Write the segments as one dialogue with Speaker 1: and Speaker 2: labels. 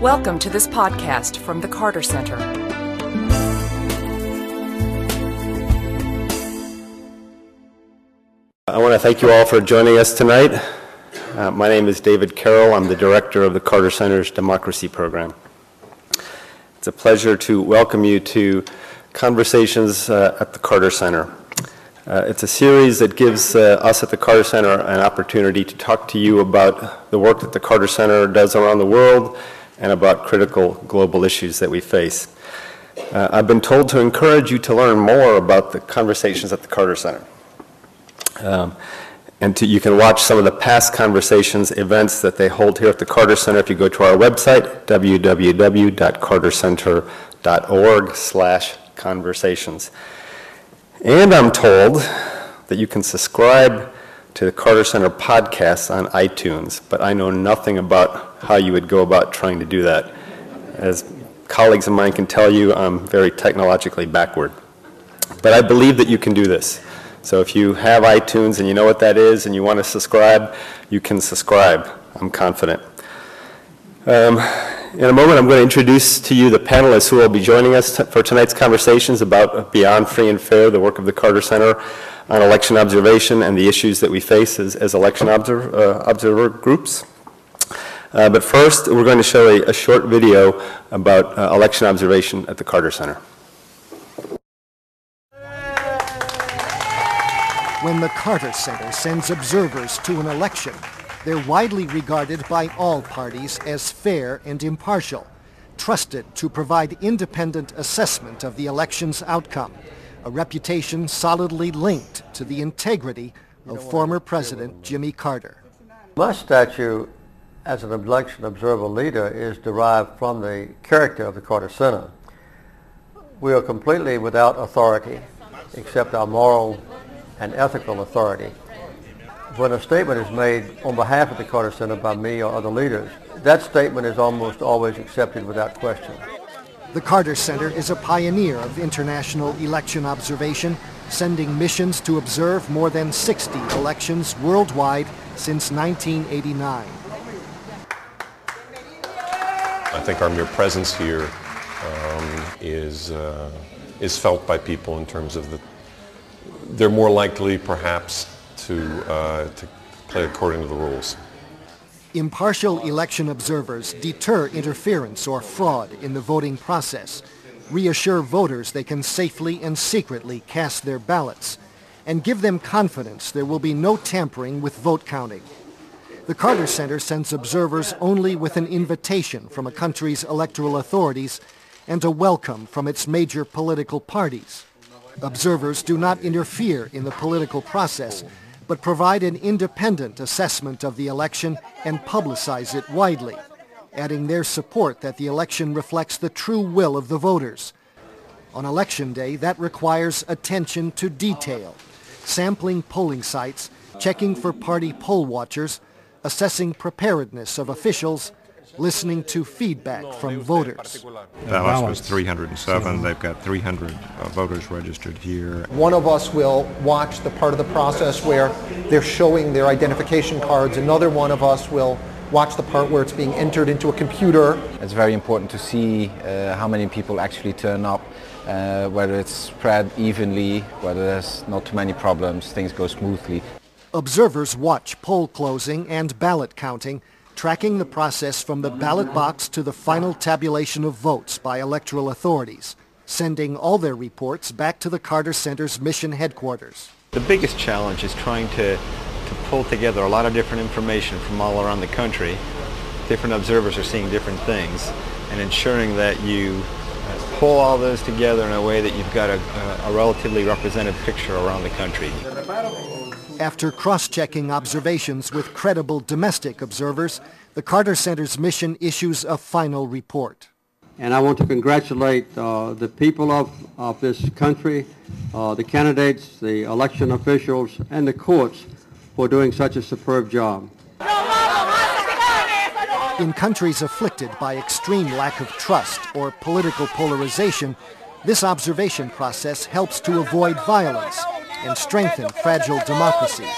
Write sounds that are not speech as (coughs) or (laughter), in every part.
Speaker 1: Welcome to this podcast from the Carter Center.
Speaker 2: I want to thank you all for joining us tonight. Uh, my name is David Carroll. I'm the director of the Carter Center's Democracy Program. It's a pleasure to welcome you to Conversations uh, at the Carter Center. Uh, it's a series that gives uh, us at the Carter Center an opportunity to talk to you about the work that the Carter Center does around the world and about critical global issues that we face. Uh, I've been told to encourage you to learn more about the conversations at the Carter Center. Um, and to, you can watch some of the past conversations, events that they hold here at the Carter Center if you go to our website, www.cartercenter.org slash conversations. And I'm told that you can subscribe to the Carter Center podcast on iTunes, but I know nothing about how you would go about trying to do that. As colleagues of mine can tell you, I'm very technologically backward. But I believe that you can do this. So if you have iTunes and you know what that is and you want to subscribe, you can subscribe. I'm confident. Um, in a moment, I'm going to introduce to you the panelists who will be joining us for tonight's conversations about Beyond Free and Fair, the work of the Carter Center on election observation and the issues that we face as, as election observer, uh, observer groups. Uh, but first, we're going to show a, a short video about uh, election observation at the Carter Center.
Speaker 3: When the Carter Center sends observers to an election, they're widely regarded by all parties as fair and impartial, trusted to provide independent assessment of the election's outcome, a reputation solidly linked to the integrity of former President Jimmy Carter.
Speaker 4: My statue as an election observer leader is derived from the character of the Carter Center. We are completely without authority except our moral and ethical authority. When a statement is made on behalf of the Carter Center by me or other leaders, that statement is almost always accepted without question.
Speaker 3: The Carter Center is a pioneer of international election observation, sending missions to observe more than 60 elections worldwide since 1989.
Speaker 5: I think our mere presence here um, is uh, is felt by people in terms of the they're more likely perhaps to, uh, to play according to the rules.
Speaker 3: Impartial election observers deter interference or fraud in the voting process, reassure voters they can safely and secretly cast their ballots, and give them confidence there will be no tampering with vote counting. The Carter Center sends observers only with an invitation from a country's electoral authorities and a welcome from its major political parties. Observers do not interfere in the political process, but provide an independent assessment of the election and publicize it widely, adding their support that the election reflects the true will of the voters. On election day, that requires attention to detail, sampling polling sites, checking for party poll watchers, assessing preparedness of officials, listening to feedback from voters.
Speaker 6: Dallas was 307. They've got 300 uh, voters registered here.
Speaker 7: One of us will watch the part of the process where they're showing their identification cards. Another one of us will watch the part where it's being entered into a computer.
Speaker 8: It's very important to see uh, how many people actually turn up, uh, whether it's spread evenly, whether there's not too many problems, things go smoothly.
Speaker 3: Observers watch poll closing and ballot counting tracking the process from the ballot box to the final tabulation of votes by electoral authorities, sending all their reports back to the Carter Center's mission headquarters.
Speaker 9: The biggest challenge is trying to, to pull together a lot of different information from all around the country. Different observers are seeing different things and ensuring that you uh, pull all those together in a way that you've got a, a relatively representative picture around the country.
Speaker 3: After cross-checking observations with credible domestic observers, the Carter Center's mission issues a final report.
Speaker 10: And I want to congratulate uh, the people of, of this country, uh, the candidates, the election officials, and the courts for doing such a superb job.
Speaker 3: In countries afflicted by extreme lack of trust or political polarization, this observation process helps to avoid violence and strengthen fragile democracies.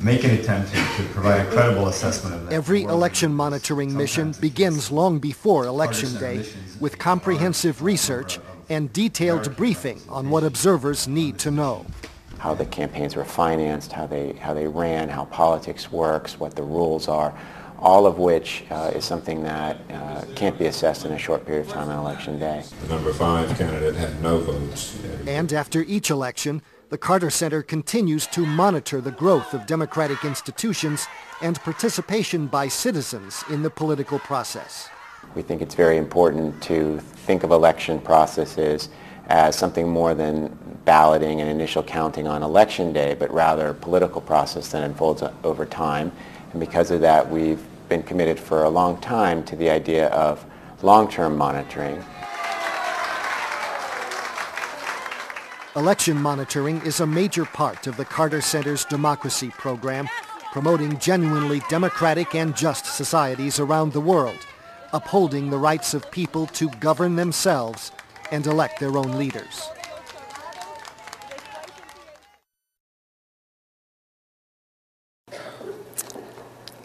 Speaker 11: make an attempt to, to provide a credible assessment of that.
Speaker 3: Every election monitoring mission begins long before Election Day with comprehensive research and detailed briefing on what observers need to know.
Speaker 12: How the campaigns were financed, how they, how they ran, how politics works, what the rules are, all of which uh, is something that uh, can't be assessed in a short period of time on election day.
Speaker 13: The number five candidate had no votes.
Speaker 3: And after each election, the Carter Center continues to monitor the growth of democratic institutions and participation by citizens in the political process.
Speaker 12: We think it's very important to think of election processes as something more than balloting and initial counting on election day, but rather a political process that unfolds over time. And because of that, we've been committed for a long time to the idea of long-term monitoring
Speaker 3: Election monitoring is a major part of the Carter Center's democracy program, promoting genuinely democratic and just societies around the world, upholding the rights of people to govern themselves and elect their own leaders.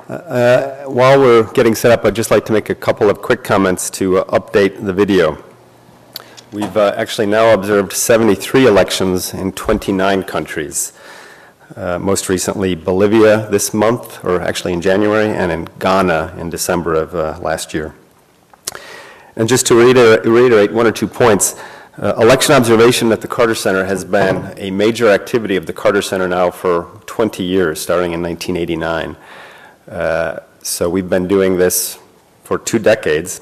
Speaker 2: Uh, while we're getting set up, I'd just like to make a couple of quick comments to uh, update the video. We've uh, actually now observed 73 elections in 29 countries. Uh, most recently, Bolivia this month, or actually in January, and in Ghana in December of uh, last year. And just to reiter reiterate one or two points, uh, election observation at the Carter Center has been a major activity of the Carter Center now for 20 years, starting in 1989. Uh, so we've been doing this for two decades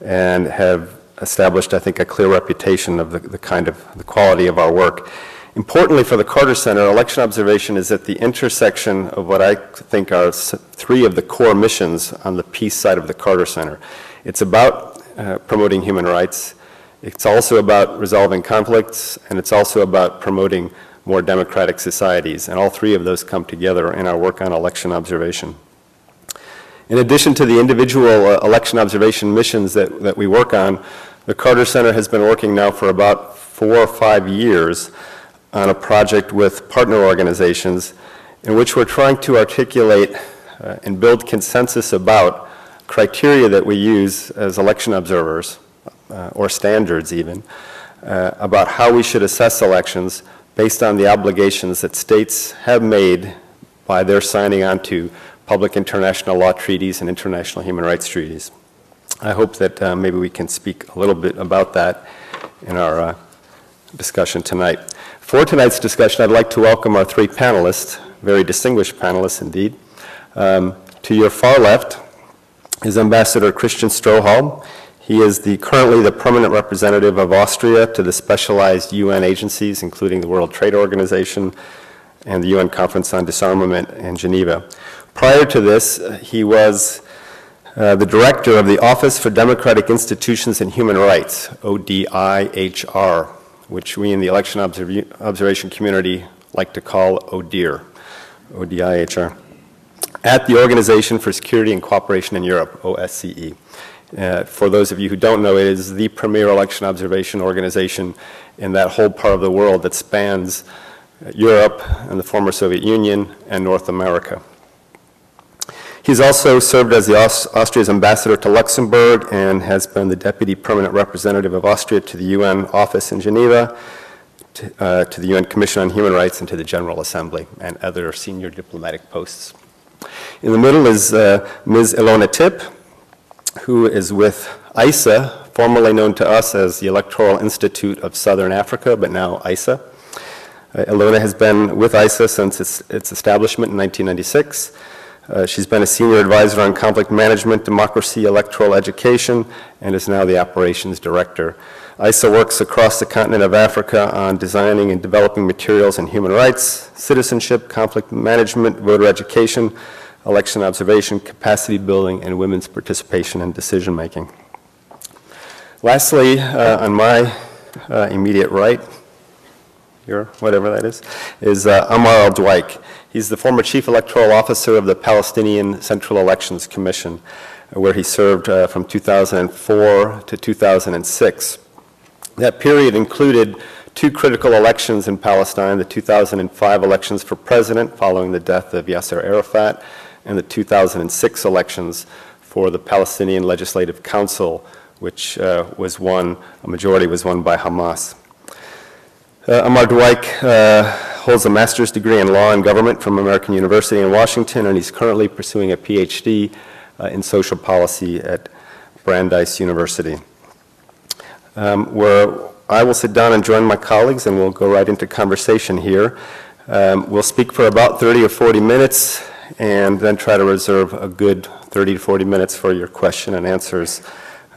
Speaker 2: and have established, I think, a clear reputation of the, the kind of the quality of our work. Importantly for the Carter Center, election observation is at the intersection of what I think are three of the core missions on the peace side of the Carter Center. It's about uh, promoting human rights, it's also about resolving conflicts, and it's also about promoting more democratic societies. And all three of those come together in our work on election observation. In addition to the individual uh, election observation missions that, that we work on, the Carter Center has been working now for about four or five years on a project with partner organizations in which we're trying to articulate uh, and build consensus about criteria that we use as election observers, uh, or standards even, uh, about how we should assess elections based on the obligations that states have made by their signing on to public international law treaties and international human rights treaties. I hope that uh, maybe we can speak a little bit about that in our uh, discussion tonight. For tonight's discussion, I'd like to welcome our three panelists, very distinguished panelists indeed. Um, to your far left is Ambassador Christian Strohal. He is the, currently the permanent representative of Austria to the specialized UN agencies, including the World Trade Organization and the UN Conference on Disarmament in Geneva. Prior to this, he was uh, the director of the Office for Democratic Institutions and Human Rights, ODIHR, which we in the election observ observation community like to call ODIHR, ODIHR, at the Organization for Security and Cooperation in Europe, OSCE. Uh, for those of you who don't know, it is the premier election observation organization in that whole part of the world that spans Europe and the former Soviet Union and North America. He's also served as the Aust Austria's ambassador to Luxembourg and has been the deputy permanent representative of Austria to the UN office in Geneva, to, uh, to the UN Commission on Human Rights, and to the General Assembly, and other senior diplomatic posts. In the middle is uh, Ms. Ilona Tip, who is with EISA, formerly known to us as the Electoral Institute of Southern Africa, but now EISA. Uh, Ilona has been with EISA since its, its establishment in 1996 uh, she's been a senior advisor on conflict management, democracy, electoral education, and is now the operations director. EISA works across the continent of Africa on designing and developing materials in human rights, citizenship, conflict management, voter education, election observation, capacity building, and women's participation in decision making. Lastly, uh, on my uh, immediate right, here, whatever that is, is uh, Ammar Al-Dwaik. He's the former chief electoral officer of the Palestinian Central Elections Commission, where he served uh, from 2004 to 2006. That period included two critical elections in Palestine, the 2005 elections for president following the death of Yasser Arafat, and the 2006 elections for the Palestinian Legislative Council, which uh, was won, a majority was won by Hamas. Uh, Ammar Dwaik uh, holds a master's degree in law and government from American University in Washington, and he's currently pursuing a PhD uh, in social policy at Brandeis University, um, where I will sit down and join my colleagues, and we'll go right into conversation here. Um, we'll speak for about 30 or 40 minutes, and then try to reserve a good 30 to 40 minutes for your question and answers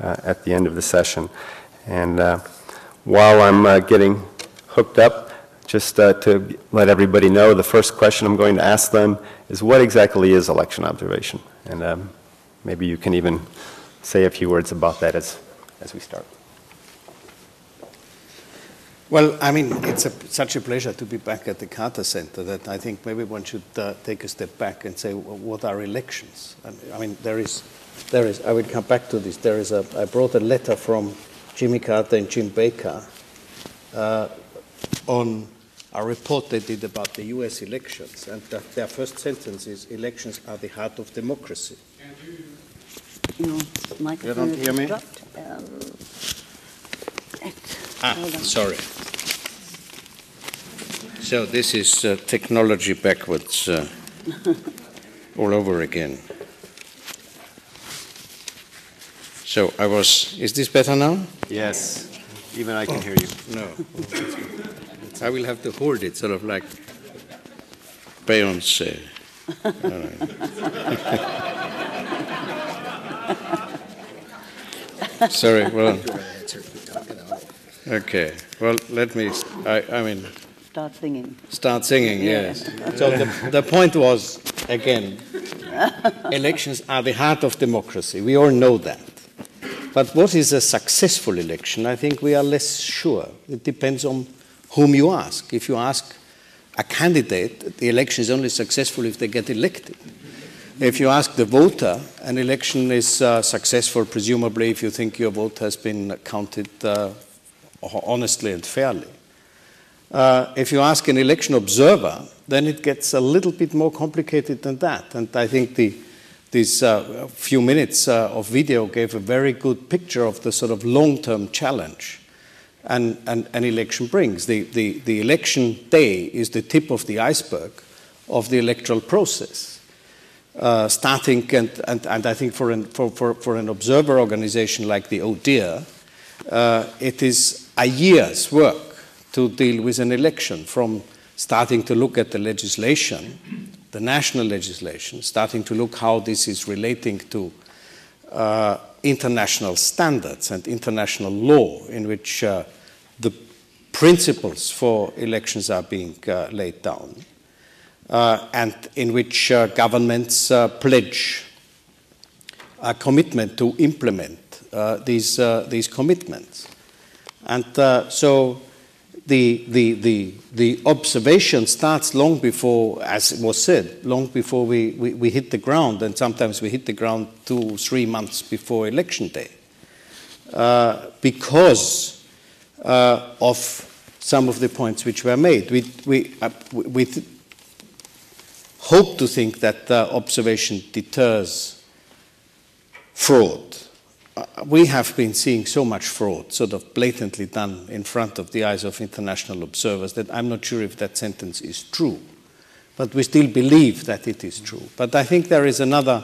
Speaker 2: uh, at the end of the session. And uh, while I'm uh, getting hooked up, just uh, to let everybody know, the first question I'm going to ask them is what exactly is election observation? And um, maybe you can even say a few words about that as, as we start.
Speaker 14: Well, I mean, it's a, such a pleasure to be back at the Carter Center that I think maybe one should uh, take a step back and say, well, what are elections? I mean, there is, there is, I will come back to this. There is a, I brought a letter from Jimmy Carter and Jim Baker uh, on a report they did about the US elections. And the, their first sentence is elections are the heart of democracy.
Speaker 15: No,
Speaker 14: You don't hear me?
Speaker 15: Um,
Speaker 14: Ah, sorry. So this is uh, technology backwards uh, (laughs) all over again. So I was. Is this better now?
Speaker 2: Yes. Even I can hear you.
Speaker 14: No. I will have to hold it, sort of like Beyonce. Sorry. Well. Okay. Well, let me. I, I mean.
Speaker 15: Start singing.
Speaker 14: Start singing. Yes. So the, the point was again, elections are the heart of democracy. We all know that. But what is a successful election? I think we are less sure. It depends on whom you ask. If you ask a candidate, the election is only successful if they get elected. If you ask the voter, an election is uh, successful, presumably, if you think your vote has been counted uh, honestly and fairly. Uh, if you ask an election observer, then it gets a little bit more complicated than that. And I think the, these uh, few minutes uh, of video gave a very good picture of the sort of long term challenge an, an, an election brings. The, the, the election day is the tip of the iceberg of the electoral process. Uh, starting, and, and, and, I think for an, for, for, for an observer organization like the ODIHR, uh, it is a year's work to deal with an election from starting to look at the legislation, the national legislation, starting to look how this is relating to uh, international standards and international law in which uh, the principles for elections are being uh, laid down uh, and in which uh, governments uh, pledge a commitment to implement these, these commitments. And so the, the, the, the observation starts long before, as it was said, long before we, we, we, hit the ground, and sometimes we hit the ground two, three months before election day, uh, because uh, of some of the points which were made. We, we, uh, we hope to think that the observation deters fraud. We have been seeing so much fraud, sort of blatantly done in front of the eyes of international observers, that I'm not sure if that sentence is true. But we still believe that it is true. But I think there is another,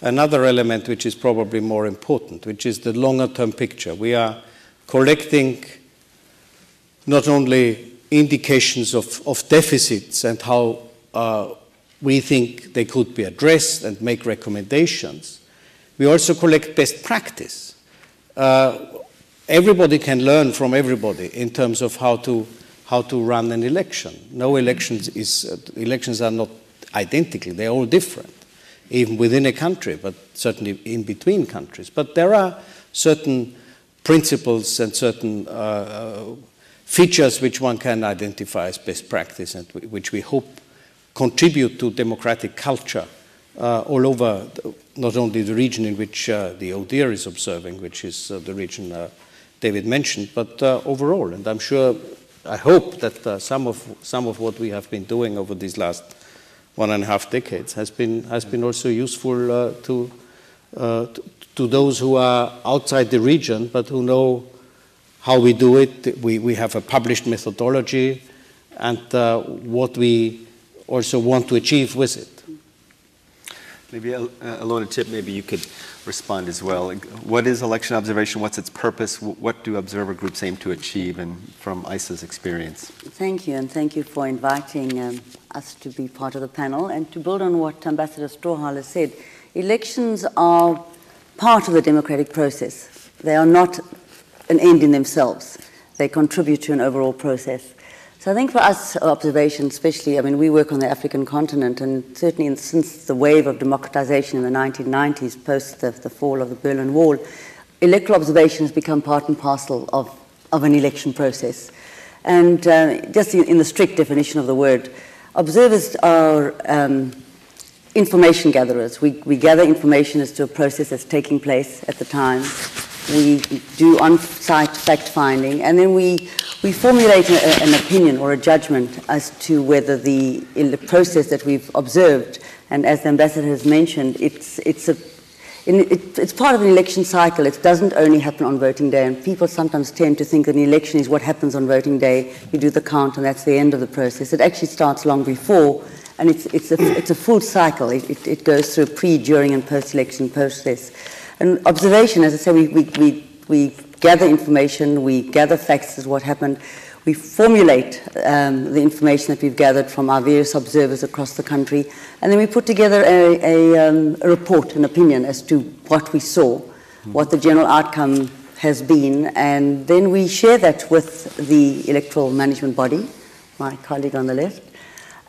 Speaker 14: another element which is probably more important, which is the longer term picture. We are collecting not only indications of, of deficits and how uh, we think they could be addressed and make recommendations. We also collect best practice. Uh, everybody can learn from everybody in terms of how to, how to run an election. No elections, is, uh, elections are not identical, they're all different, even within a country, but certainly in between countries. But there are certain principles and certain uh, uh features which one can identify as best practice and which we hope contribute to democratic culture uh, all over, not only the region in which uh, the ODIHR is observing, which is uh, the region uh, David mentioned, but overall. And I'm sure I hope that some, of, some of what we have been doing over these last one and a half decades has been, has been also useful to, to, to those who are outside the region but who know how we do it. We, we have a published methodology and uh, what we also want to achieve with it.
Speaker 2: Maybe, uh, Ilona Tip, maybe you could respond as well. What is election observation? What's its purpose? What do observer groups aim to achieve? And from EISA's experience.
Speaker 15: Thank you, and thank you for inviting um, us to be part of the panel. And to build on what Ambassador Strohal has said, elections are part of the democratic process. They are not an end in themselves. They contribute to an overall process. So I think for us, observation, especially, I mean, we work on the African continent, and certainly in, since the wave of democratization in the 1990s, post the, the, fall of the Berlin Wall, electoral observation has become part and parcel of, of an election process. And uh, just in, in, the strict definition of the word, observers are um, information gatherers. We, we gather information as to a process that's taking place at the time. We do on-site fact-finding, and then we we formulate a, an opinion or a judgment as to whether the, the, process that we've observed, and as the ambassador has mentioned, it's, it's, a, it, it's part of an election cycle. It doesn't only happen on voting day, and people sometimes tend to think that an election is what happens on voting day. You do the count, and that's the end of the process. It actually starts long before, and it's, it's, a, it's a full cycle. It, it, it goes through pre, during, and post-election process. And observation, as I say, we, we, we, we gather information, we gather facts as what happened, we formulate um, the information that we've gathered from our various observers across the country, and then we put together a, a, um, a report, an opinion as to what we saw, mm-hmm. what the general outcome has been, and then we share that with the electoral management body, my colleague on the left,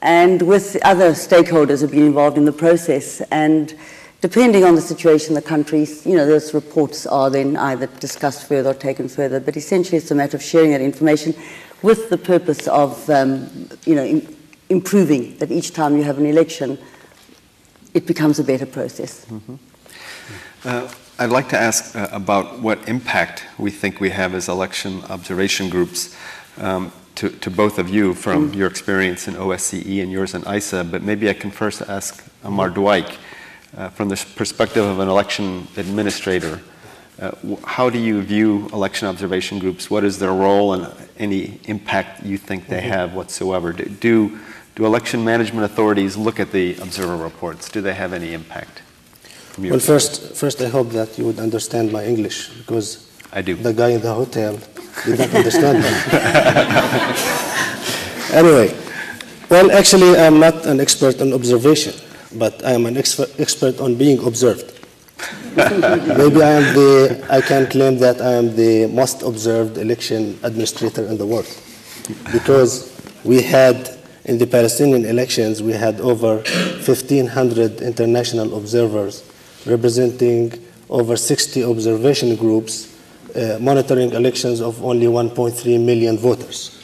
Speaker 15: and with other stakeholders who have been involved in the process. And depending on the situation in the country, you know, those reports are then either discussed further or taken further. But essentially, it's a matter of sharing that information with the purpose of, um, you know, in, improving that each time you have an election, it becomes a better process.
Speaker 2: Mm-hmm. Uh, I'd like to ask uh, about what impact we think we have as election observation groups. Um, to, to, both of you from mm. your experience in OSCE and yours in EISA, but maybe I can first ask Ammar Dwaik uh, from the perspective of an election administrator, uh, how do you view election observation groups? What is their role and any impact you think they mm-hmm. have whatsoever? Do, do, do election management authorities look at the observer reports? Do they have any impact?
Speaker 16: Well, first, first I hope that you would understand my English because
Speaker 2: I do.
Speaker 16: The guy in the hotel did not understand me. (laughs) anyway, well, actually, I'm not an expert on observation but I am an expert on being observed. (laughs) Maybe I am the, I can claim that I am the most observed election administrator in the world because we had in the Palestinian elections, we had over 1,500 international observers representing over 60 observation groups uh, monitoring elections of only 1.3 million voters.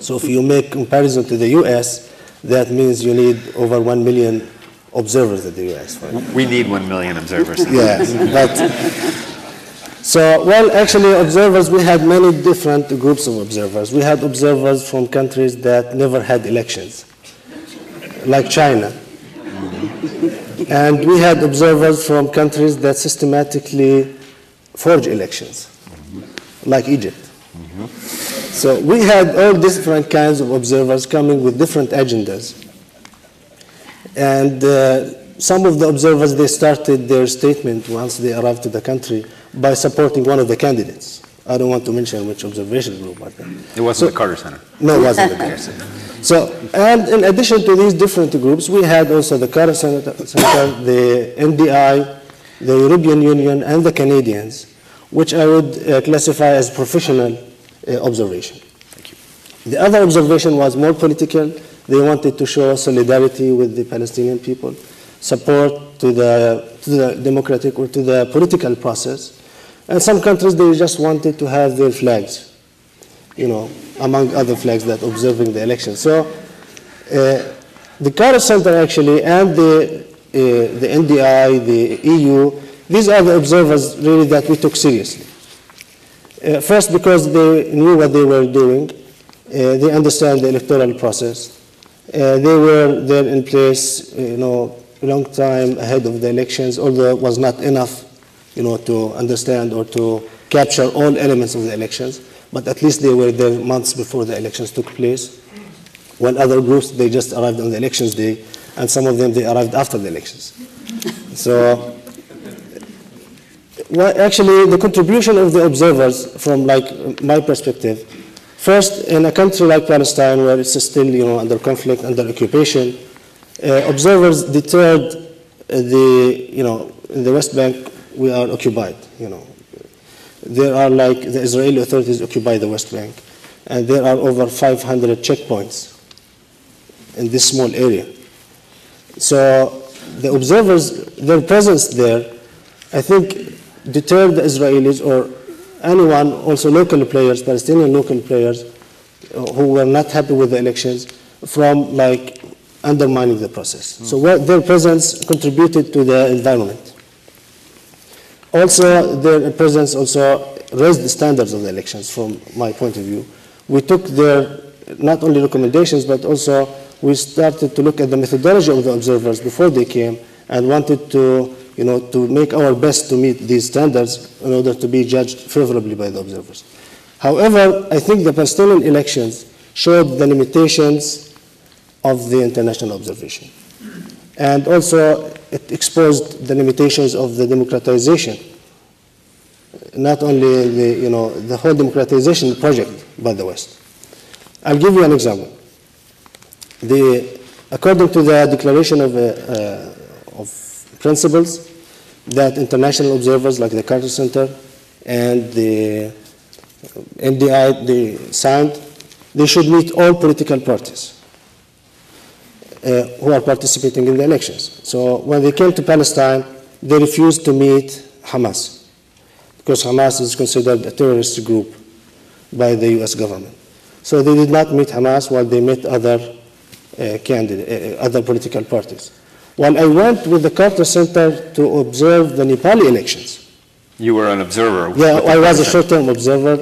Speaker 16: So if you make comparison to the US, that means you need over 1 million observers at the U.S.
Speaker 2: Right? We need one million observers.
Speaker 16: yes, but so well, actually, observers. We had many different groups of observers. We had observers from countries that never had elections, like China, and we had observers from countries that systematically forge elections, like Egypt. So we had all different kinds of observers coming with different agendas. And uh, some of the observers, they started their statement once they arrived to the country by supporting one of the candidates. I don't want to mention which observation group. But
Speaker 2: it wasn't so, the Carter Center.
Speaker 16: No, it wasn't the Carter (laughs) Center. So, and in addition to these different groups, we had also the Carter Center, the NDI, the European Union, and the Canadians, which I would uh, classify as professional uh, observation.
Speaker 2: Thank
Speaker 16: you. The other observation was more political they wanted to show solidarity with the Palestinian people, support to the, to the democratic or to the political process. And some countries, they just wanted to have their flags, you know, among other flags that observing the election. So uh, the Carter Center actually and the, uh, the NDI, the EU, these are the observers really that we took seriously. Uh, first because they knew what they were doing, Uh, they understand the electoral process. Uh, they were there in place, you know, a long time ahead of the elections, although it was not enough, you know, to understand or to capture all elements of the elections. But at least they were there months before the elections took place. While other groups, they just arrived on the elections day, and some of them, they arrived after the elections. (laughs) so, well, actually, the contribution of the observers, from like my perspective, first in a country like Palestine, where it's still, you know, under conflict, under occupation, uh, observers deterred uh, the, you know, in the West Bank, we are occupied, you know. There are like, the Israeli authorities occupy the West Bank, and there are over 500 checkpoints in this small area. So the observers, their presence there, I think deterred the Israelis or anyone, also local players, Palestinian local players, uh, who were not happy with the elections, from like undermining the process. So what, their presence contributed to the environment. Also, their presence also raised the standards of the elections from my point of view. We took their not only recommendations, but also we started to look at the methodology of the observers before they came and wanted to, you know, to make our best to meet these standards in order to be judged favorably by the observers. However, I think the Palestinian elections showed the limitations of the international observation. And also, it exposed the limitations of the democratization, not only the, you know, the whole democratization project by the West. I'll give you an example. The, according to the Declaration of, uh, uh, of Principles that international observers like the Carter Center and the NDI they signed, they should meet all political parties uh, who are participating in the elections. So when they came to Palestine, they refused to meet Hamas because Hamas is considered a terrorist group by the U.S. government. So they did not meet Hamas while they met other uh, candidate, uh, other political parties. While I went with the Carter Center to observe the Nepali elections.
Speaker 2: You were an observer.
Speaker 16: Yeah, I was a short-term observer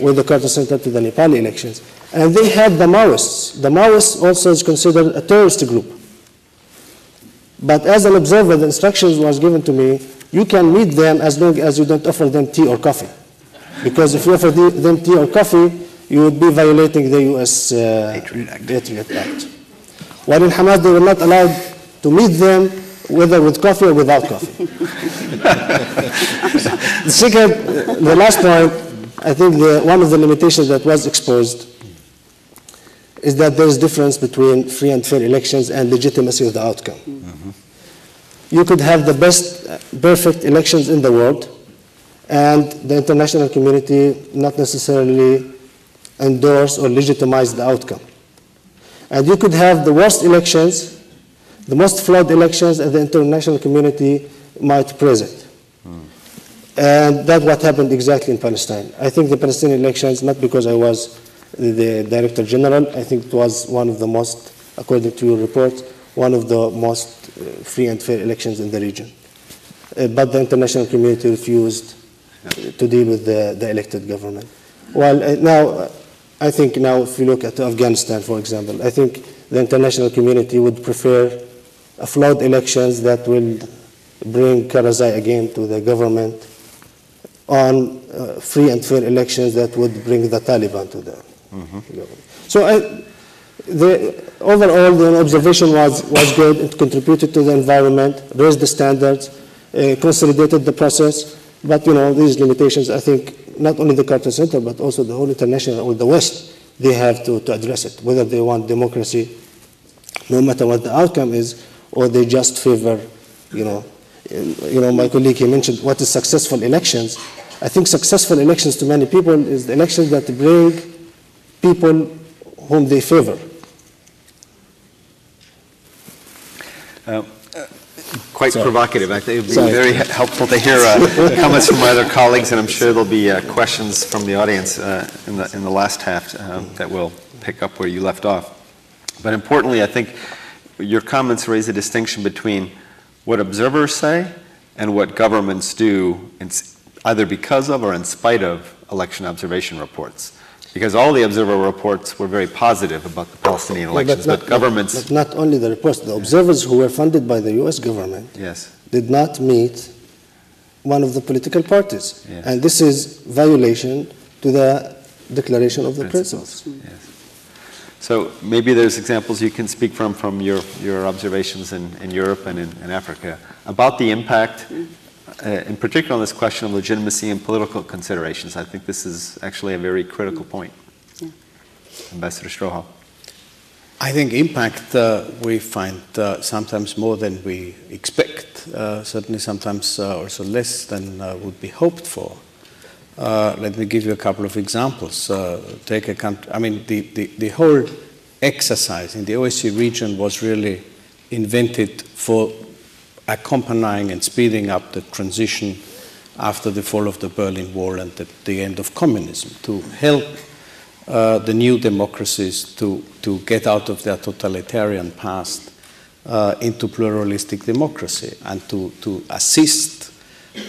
Speaker 16: with the Carter Center to the Nepali elections. And they had the Maoists. The Maoists also is considered a terrorist group. But as an observer, the instructions was given to me, you can meet them as long as you don't offer them tea or coffee. Because if you offer them tea or coffee, you would be violating the U.S. Uh, Patriot Act. Patriot Act. While in Hamas, they were not allowed to meet them, whether with coffee or without coffee. (laughs) the second, the last point, I think the, one of the limitations that was exposed is that there is difference between free and fair elections and legitimacy of the outcome. Mm-hmm. You could have the best, perfect elections in the world, and the international community not necessarily endorse or legitimize the outcome. And you could have the worst elections, the most flawed elections, and the international community might. Mm. And that's what happened exactly in Palestine. I think the Palestinian elections, not because I was the Director General, I think it was one of the most, according to your report, one of the most uh, free and fair elections in the region. Uh, but the international community refused to deal with the, the elected government. Well, uh, now, I think now if you look at Afghanistan, for example, I think the international community would prefer flawed elections that will bring Karzai again to the government on uh, free and fair elections that would bring the Taliban to the mm-hmm. government. So I, the, overall, the observation was, was good. It contributed to the environment, raised the standards, uh, consolidated the process. But, you know, these limitations, I think, not only the Carter Center, but also the whole international or the West, they have to, to address it, whether they want democracy, no matter what the outcome is, or they just favor, you know, you know, my colleague he mentioned what is successful elections. I think successful elections to many people is the elections that bring people whom they favor.
Speaker 9: Uh, quite Sorry. provocative. I think it would be Sorry. very helpful to hear uh, (laughs) comments from my other colleagues, and I'm sure there'll be uh, questions from the audience uh, in, the, in the last half um, that will pick up where you left off. But importantly, I think your comments raise a distinction between what observers say and what governments do, either because of or in spite of election observation reports.
Speaker 2: Because all the observer reports were very positive about the Palestinian
Speaker 16: No, but
Speaker 2: elections, but, governments.
Speaker 16: But not only the reports, the observers who were funded by the U.S. government
Speaker 2: Yes.
Speaker 16: did not meet one of the political parties.
Speaker 2: Yes.
Speaker 16: And this is violation to the Declaration of the Principles.
Speaker 2: So maybe there's examples you can speak from from your, your observations in, in Europe and in, in Africa about the impact, uh, in particular on this question of legitimacy and political considerations. I think this is actually a very critical point. Ambassador Strohal.
Speaker 14: I think impact uh, we find uh, sometimes more than we expect, uh, certainly sometimes uh, also less than uh, would be hoped for. Uh, let me give you a couple of examples. Uh, take a country, I mean, the, the, the whole exercise in the OSCE region was really invented for accompanying and speeding up the transition after the fall of the Berlin Wall and the, the end of communism to help uh, the new democracies to, to get out of their totalitarian past uh, into pluralistic democracy and to, to assist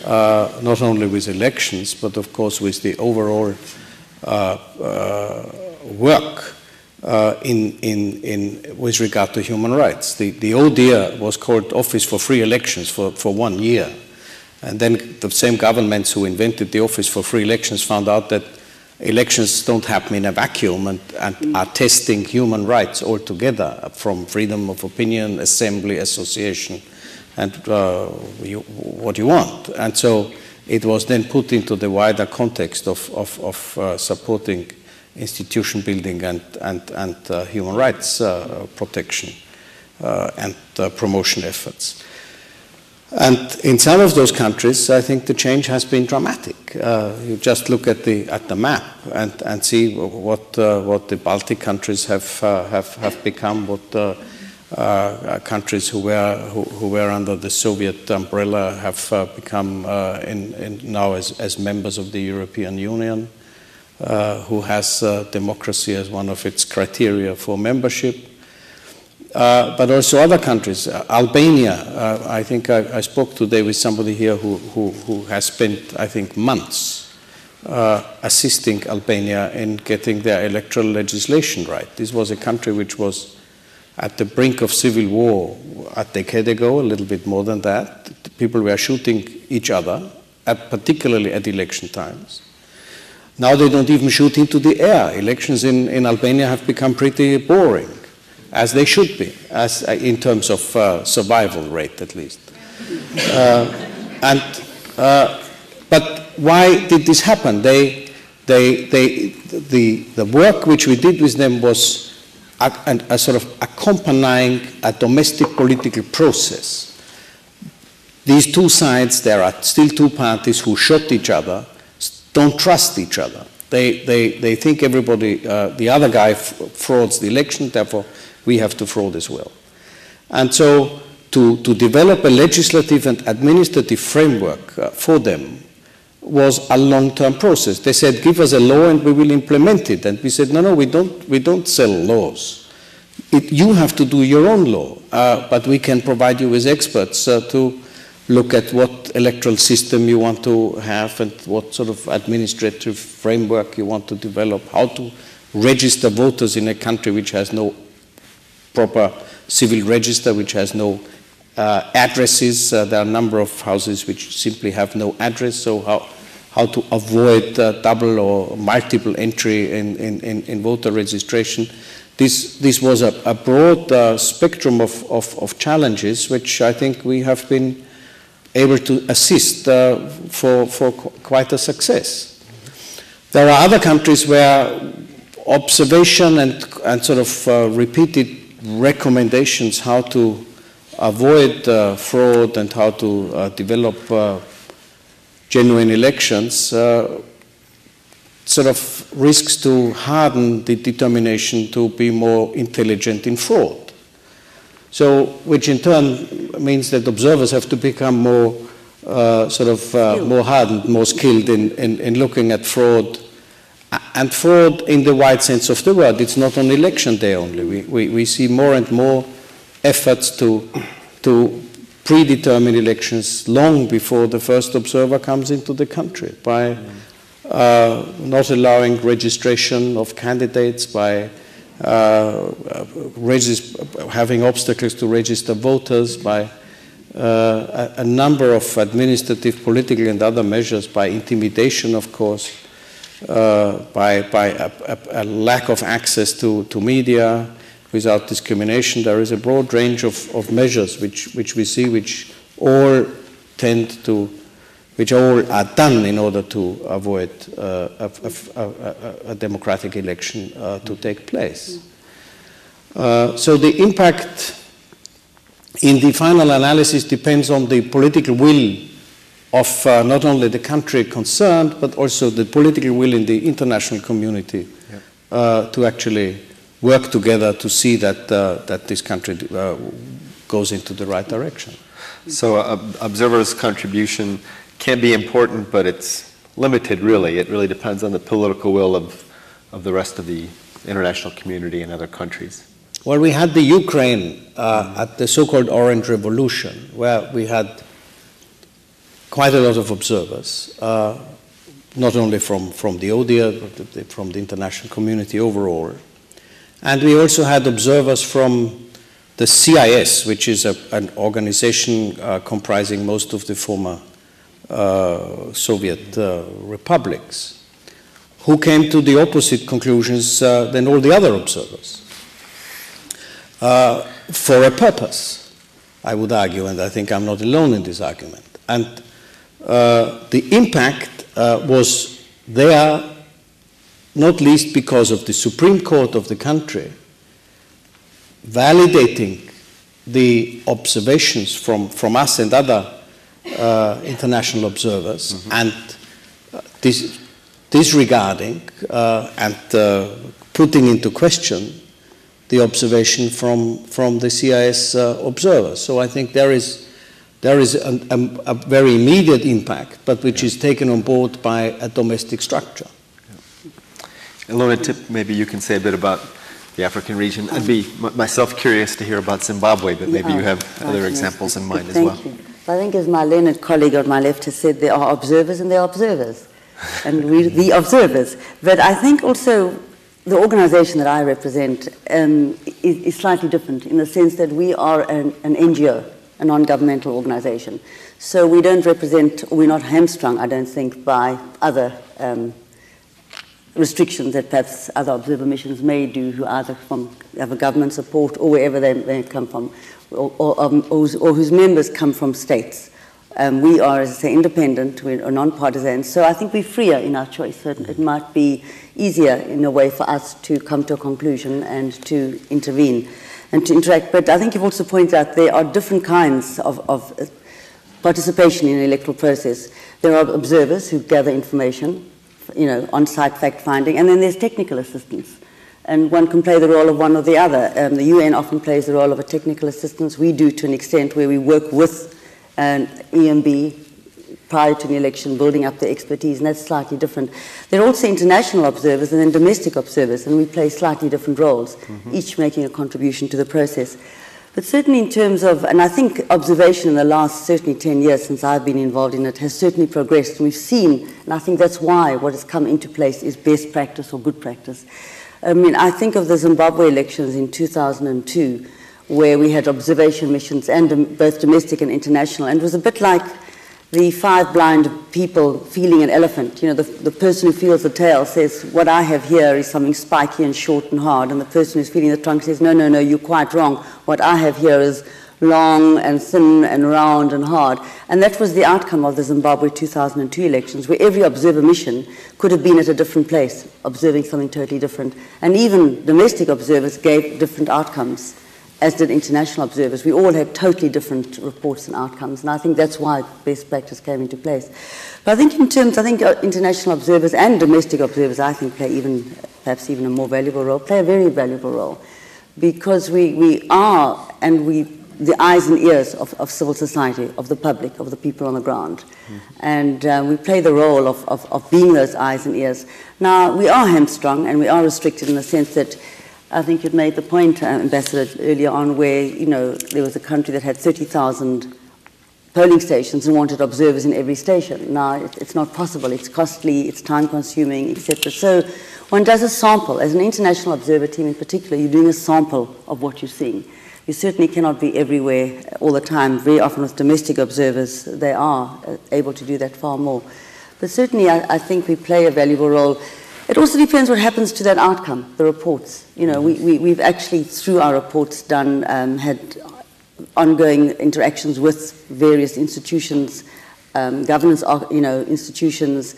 Speaker 14: uh, not only with elections but of course with the overall uh, uh, work uh, in, in, in, with regard to human rights. The, the ODIHR was called Office for Free Elections for, for one year. And then the same governments who invented the Office for Free Elections found out that elections don't happen in a vacuum and, and are testing human rights altogether from freedom of opinion, assembly, association, and uh, you, what you want. And so it was then put into the wider context of, of, of uh, supporting institution building and, and, and uh, human rights protection and promotion efforts. And in some of those countries, I think the change has been dramatic. Uh, you just look at the at the map and, and see what uh, what the Baltic countries have uh, have have become, what countries who were who, who, were under the Soviet umbrella have uh, become in, in now as, as members of the European Union, who has democracy as one of its criteria for membership. Uh, but also other countries. Uh, Albania, uh, I think I, I, spoke today with somebody here who, who, who has spent, I think, months assisting Albania in getting their electoral legislation right. This was a country which was at the brink of civil war a decade ago, a little bit more than that. People were shooting each other, at, particularly at election times. Now they don't even shoot into the air. Elections in, in Albania have become pretty boring as they should be, as uh, in terms of uh, survival rate at least. Uh, and uh, but why did this happen? They, they, they, the, the work which we did with them was a, a, a sort of accompanying a domestic political process. These two sides, there are still two parties who shot each other, don't trust each other. They, they, they think everybody, uh, the other guy frauds the election, therefore we have to fraud as well. And so to, to develop a legislative and administrative framework uh, for them was a long-term process. They said, give us a law and we will implement it. And we said, no, no, we don't, we don't sell laws. It, you have to do your own law, uh, but we can provide you with experts uh, to look at what electoral system you want to have and what sort of administrative framework you want to develop, how to register voters in a country which has no proper civil register which has no uh, addresses. Uh, there are a number of houses which simply have no address, so how, how to avoid uh, double or multiple entry in, in, in, voter registration. This, this was a, a broad uh, spectrum of, of, of, challenges which I think we have been able to assist uh, for, for quite a success. There are other countries where observation and, and sort of uh, repeated recommendations how to avoid uh, fraud and how to uh, develop uh, genuine elections uh, sort of risks to harden the determination to be more intelligent in fraud. So, which in turn means that observers have to become more uh, sort of uh, more hardened, more skilled in, in, in looking at fraud and fraud in the wide sense of the word. It's not on election day only. We, we, we see more and more efforts to, to predetermine elections long before the first observer comes into the country by uh, not allowing registration of candidates by uh, having obstacles to register voters, by uh, a, a, number of administrative, political, and other measures, by intimidation, of course, uh, by, by a, a, a, lack of access to, to media without discrimination. There is a broad range of, of measures which, which we see which all tend to which all are done in order to avoid uh, a, a, a, democratic election uh, to take place. Uh, so the impact in the final analysis depends on the political will of uh, not only the country concerned, but also the political will in the international community uh, to actually work together to see that, uh, that this country goes into the right direction.
Speaker 2: So observers' contribution can be important, but it's limited, really. It really depends on the political will of, of the rest of the international community and other countries.
Speaker 14: Well, we had the Ukraine uh, at the so-called Orange Revolution, where we had quite a lot of observers, uh, not only from, from the ODIHR, but from the international community overall. And we also had observers from the CIS, which is a, an organization uh, comprising most of the former uh, Soviet uh, republics, who came to the opposite conclusions uh, than all the other observers. for a purpose, I would argue, and I think I'm not alone in this argument. And the impact was there not least because of the Supreme Court of the country validating the observations from, from us and other uh, international observers mm-hmm. and uh, dis- disregarding uh, and uh, putting into question the observation from, from the CIS uh, observers. So I think there is, there is a, a, a very immediate impact, but which yeah. is taken on board by a domestic structure.
Speaker 2: Yeah. Ilona, Tip, maybe you can say a bit about the African region. I'd be m- myself curious to hear about Zimbabwe, but maybe you have other examples in mind as well.
Speaker 15: You. I think, as my learned colleague on my left has said, there are observers and there are observers, and we're (laughs) the observers. But I think also the organization that I represent um, is, is, slightly different in the sense that we are an, an NGO, a non-governmental organization. So we don't represent, we're not hamstrung, I don't think, by other um, restrictions that perhaps other observer missions may do who either from have a government support or wherever they may come from or, or, um, or, whose, or whose, members come from states. Um, we are, as I say, independent, we're non-partisan, so I think we're freer in our choice. It, it, might be easier in a way for us to come to a conclusion and to intervene and to interact. But I think you've also pointed out there are different kinds of, of participation in the electoral process. There are observers who gather information, you know, on-site fact-finding, and then there's technical assistance and one can play the role of one or the other. Um, the UN often plays the role of a technical assistance. We do to an extent where we work with an EMB prior to the election, building up the expertise, and that's slightly different. There are also international observers and then domestic observers, and we play slightly different roles, mm-hmm. each making a contribution to the process. But certainly in terms of, and I think observation in the last certainly 10 years since I've been involved in it has certainly progressed. We've seen, and I think that's why what has come into place is best practice or good practice. I mean, I think of the Zimbabwe elections in 2002, where we had observation missions and both domestic and international, and it was a bit like the five blind people feeling an elephant. You know, the, the person who feels the tail says, what I have here is something spiky and short and hard, and the person who's feeling the trunk says, no, no, no, you're quite wrong. What I have here is long and thin and round and hard. And that was the outcome of the Zimbabwe 2002 elections, where every observer mission could have been at a different place, observing something totally different. And even domestic observers gave different outcomes, as did international observers. We all had totally different reports and outcomes, and I think that's why best practice came into place. But I think in terms, I think uh, international observers and domestic observers, I think, play even, perhaps even a more valuable role, play a very valuable role, because we, we are, and we the eyes and ears of, of civil society, of the public, of the people on the ground. Mm-hmm. And uh, we play the role of, of, of, being those eyes and ears. Now, we are hamstrung and we are restricted in the sense that I think you'd made the point, uh, Ambassador, earlier on, where, you know, there was a country that had 30,000 polling stations and wanted observers in every station. Now, it's not possible. It's costly, it's time consuming, etc. So one does a sample. As an international observer team in particular, you're doing a sample of what you're seeing. You certainly cannot be everywhere all the time. Very often with domestic observers, they are uh, able to do that far more. But certainly, I, I think we play a valuable role. It also depends what happens to that outcome, the reports. You know, we, we, we've actually, through our reports, done, um, had ongoing interactions with various institutions, um, governance, you know, institutions,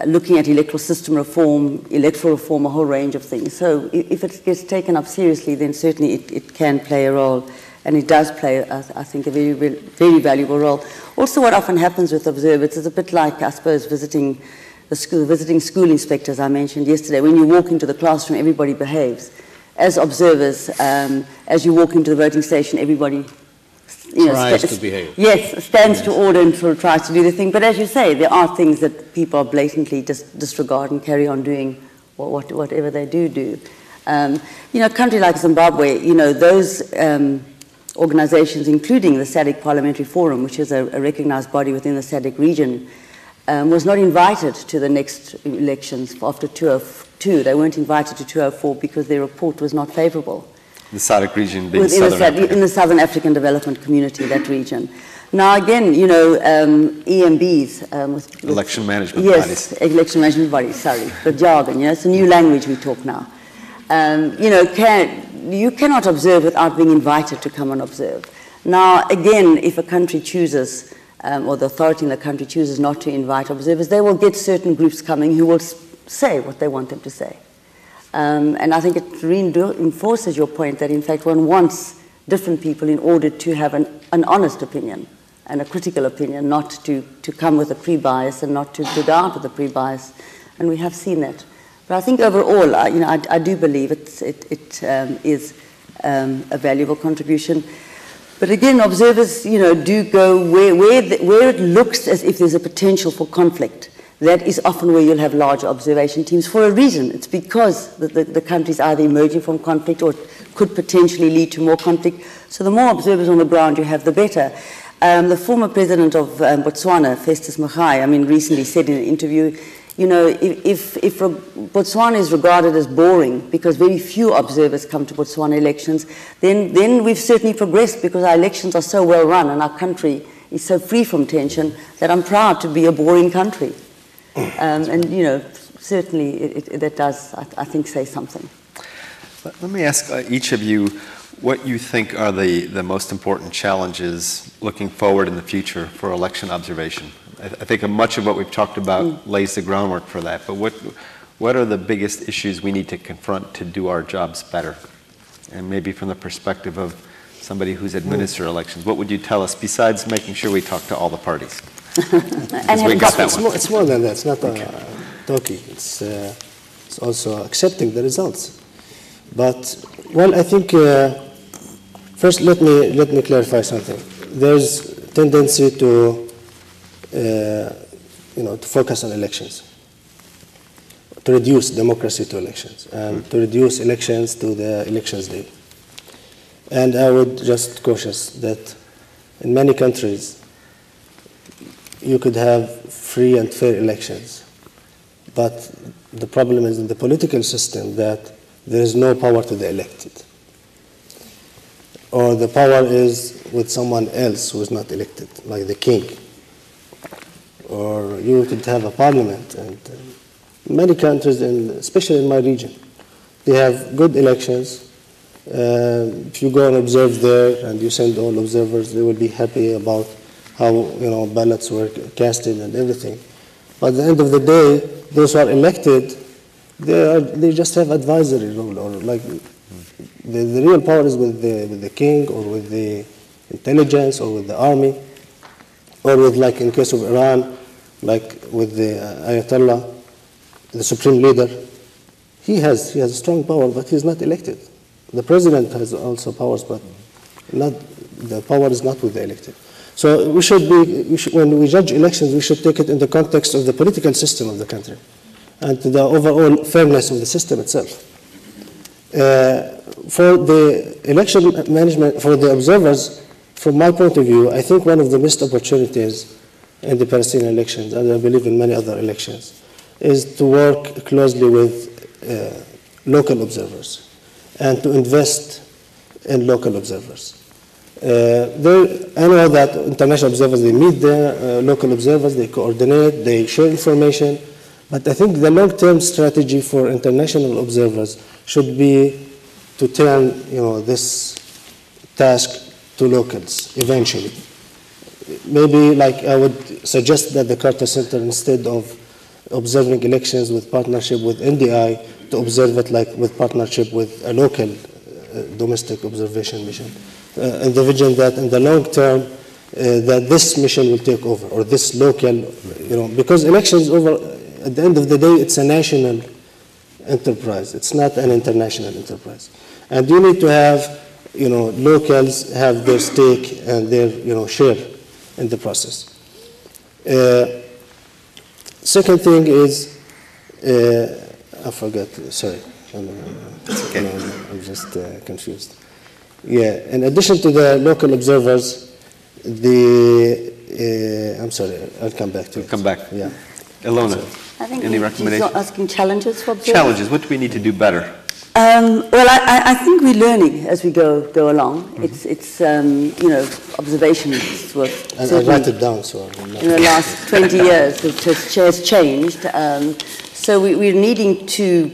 Speaker 15: uh, looking at electoral system reform, electoral reform, a whole range of things. So if it gets taken up seriously, then certainly it, it can play a role, and it does play, I, I think, a very, very valuable role. Also, what often happens with observers is a bit like, I suppose, visiting the school, visiting school inspectors I mentioned yesterday. When you walk into the classroom, everybody behaves. As observers, um, as you walk into the voting station, everybody
Speaker 14: you know, tries to behave.
Speaker 15: Yes, stands yes. to order and sort of tries to do the thing. But as you say, there are things that people blatantly dis disregard and carry on doing what, whatever they do do. Um, you know, a country like Zimbabwe, you know, those um, organizations, including the SADC Parliamentary Forum, which is a, a recognized body within the SADC region, um, was not invited to the next elections after 202. They weren't invited to 204 because their report was not favorable.
Speaker 2: The SADC region being
Speaker 15: Within
Speaker 2: Southern
Speaker 15: the, In the Southern African Development Community, that region. Now, again, you know, um, EMBs. Um, with, with,
Speaker 2: election management
Speaker 15: yes,
Speaker 2: bodies.
Speaker 15: election management bodies, sorry. The jargon, yeah, it's a new language we talk now. Um, you know, can, you cannot observe without being invited to come and observe. Now, again, if a country chooses, um, or the authority in the country chooses not to invite observers, they will get certain groups coming who will say what they want them to say. Um, and I think it reinforces your point that, in fact, one wants different people in order to have an, an honest opinion and a critical opinion, not to, to come with a pre-bias and not to go down with a pre-bias. And we have seen that. But I think overall, I, you know, I, I do believe it, it um, is um, a valuable contribution. But again, observers, you know, do go where, where, the, where it looks as if there's a potential for conflict that is often where you'll have large observation teams for a reason. It's because the, the, the country is either emerging from conflict or could potentially lead to more conflict. So the more observers on the ground you have, the better. Um, the former president of um, Botswana, Festus Mogae, I mean, recently said in an interview, you know, if, if, if Botswana is regarded as boring because very few observers come to Botswana elections, then, then we've certainly progressed because our elections are so well run and our country is so free from tension that I'm proud to be a boring country. Um, and, you know, certainly it, it, that does, I, I, think, say something.
Speaker 2: Let, let me ask uh, each of you what you think are the, the most important challenges looking forward in the future for election observation. I, I think much of what we've talked about mm. lays the groundwork for that, but what, what are the biggest issues we need to confront to do our jobs better? And maybe from the perspective of somebody who's administered mm. elections, what would you tell us besides making sure we talk to all the parties? (laughs)
Speaker 15: and
Speaker 2: we got that
Speaker 16: it's, more, it's more than that. It's not okay. a talkie. It's, uh, it's also accepting the results. But, well, I think, uh, first let me, let me clarify something. There's tendency to, Uh, you know, to focus on elections, to reduce democracy to elections, and hmm. to reduce elections to the elections day. And I would just cautious that in many countries, you could have free and fair elections. But the problem is in the political system that there is no power to the elected. Or the power is with someone else who is not elected, like the king. Or you could have a parliament. And uh, many countries, and especially in my region, they have good elections. Uh, if you go and observe there and you send all observers, they will be happy about how you know ballots were casted and everything. But at the end of the day, those who are elected, they are they just have advisory role or like the, the real power is with the with the king or with the intelligence or with the army or with like in case of Iran, like with the uh, Ayatollah, the supreme leader. He has he has strong power, but he's not elected. The president has also powers, but not the power is not with the elected. So we should be, we should, when we judge elections, we should take it in the context of the political system of the country and the overall fairness of the system itself. Uh, for the election management, for the observers, from my point of view, I think one of the missed opportunities in the Palestinian elections, and I believe in many other elections, is to work closely with uh, local observers and to invest in local observers. Uh, there, I know that international observers, they meet their uh, local observers, they coordinate, they share information, but I think the long-term strategy for international observers should be to turn you know, this task to locals eventually. Maybe like I would suggest that the Carter Center, instead of observing elections with partnership with NDI, to observe it like with partnership with a local uh, domestic observation mission. Uh, in the vision that in the long term, uh, that this mission will take over, or this local, you know, because elections over, at the end of the day, it's a national enterprise. It's not an international enterprise. And you need to have, you know, locals have their stake and their, you know, share in the process. Uh, second thing is, uh, I forgot, sorry. I'm, okay. I'm just uh, confused. Yeah, in addition to the local observers, the, uh, I'm sorry, I'll come back to it.
Speaker 17: Come back.
Speaker 16: Yeah.
Speaker 17: Ilona,
Speaker 15: I think
Speaker 17: any
Speaker 15: he's
Speaker 17: recommendations?
Speaker 15: asking challenges for observers.
Speaker 17: Challenges, what do we need to do better?
Speaker 15: Um, well, I, I- think we're learning as we go go along.
Speaker 17: Mm-hmm.
Speaker 15: It's it's um, you know observations were
Speaker 16: I, I write it down, so I'm
Speaker 15: in the last 20 years, which has, has changed. Um, so we, we're needing to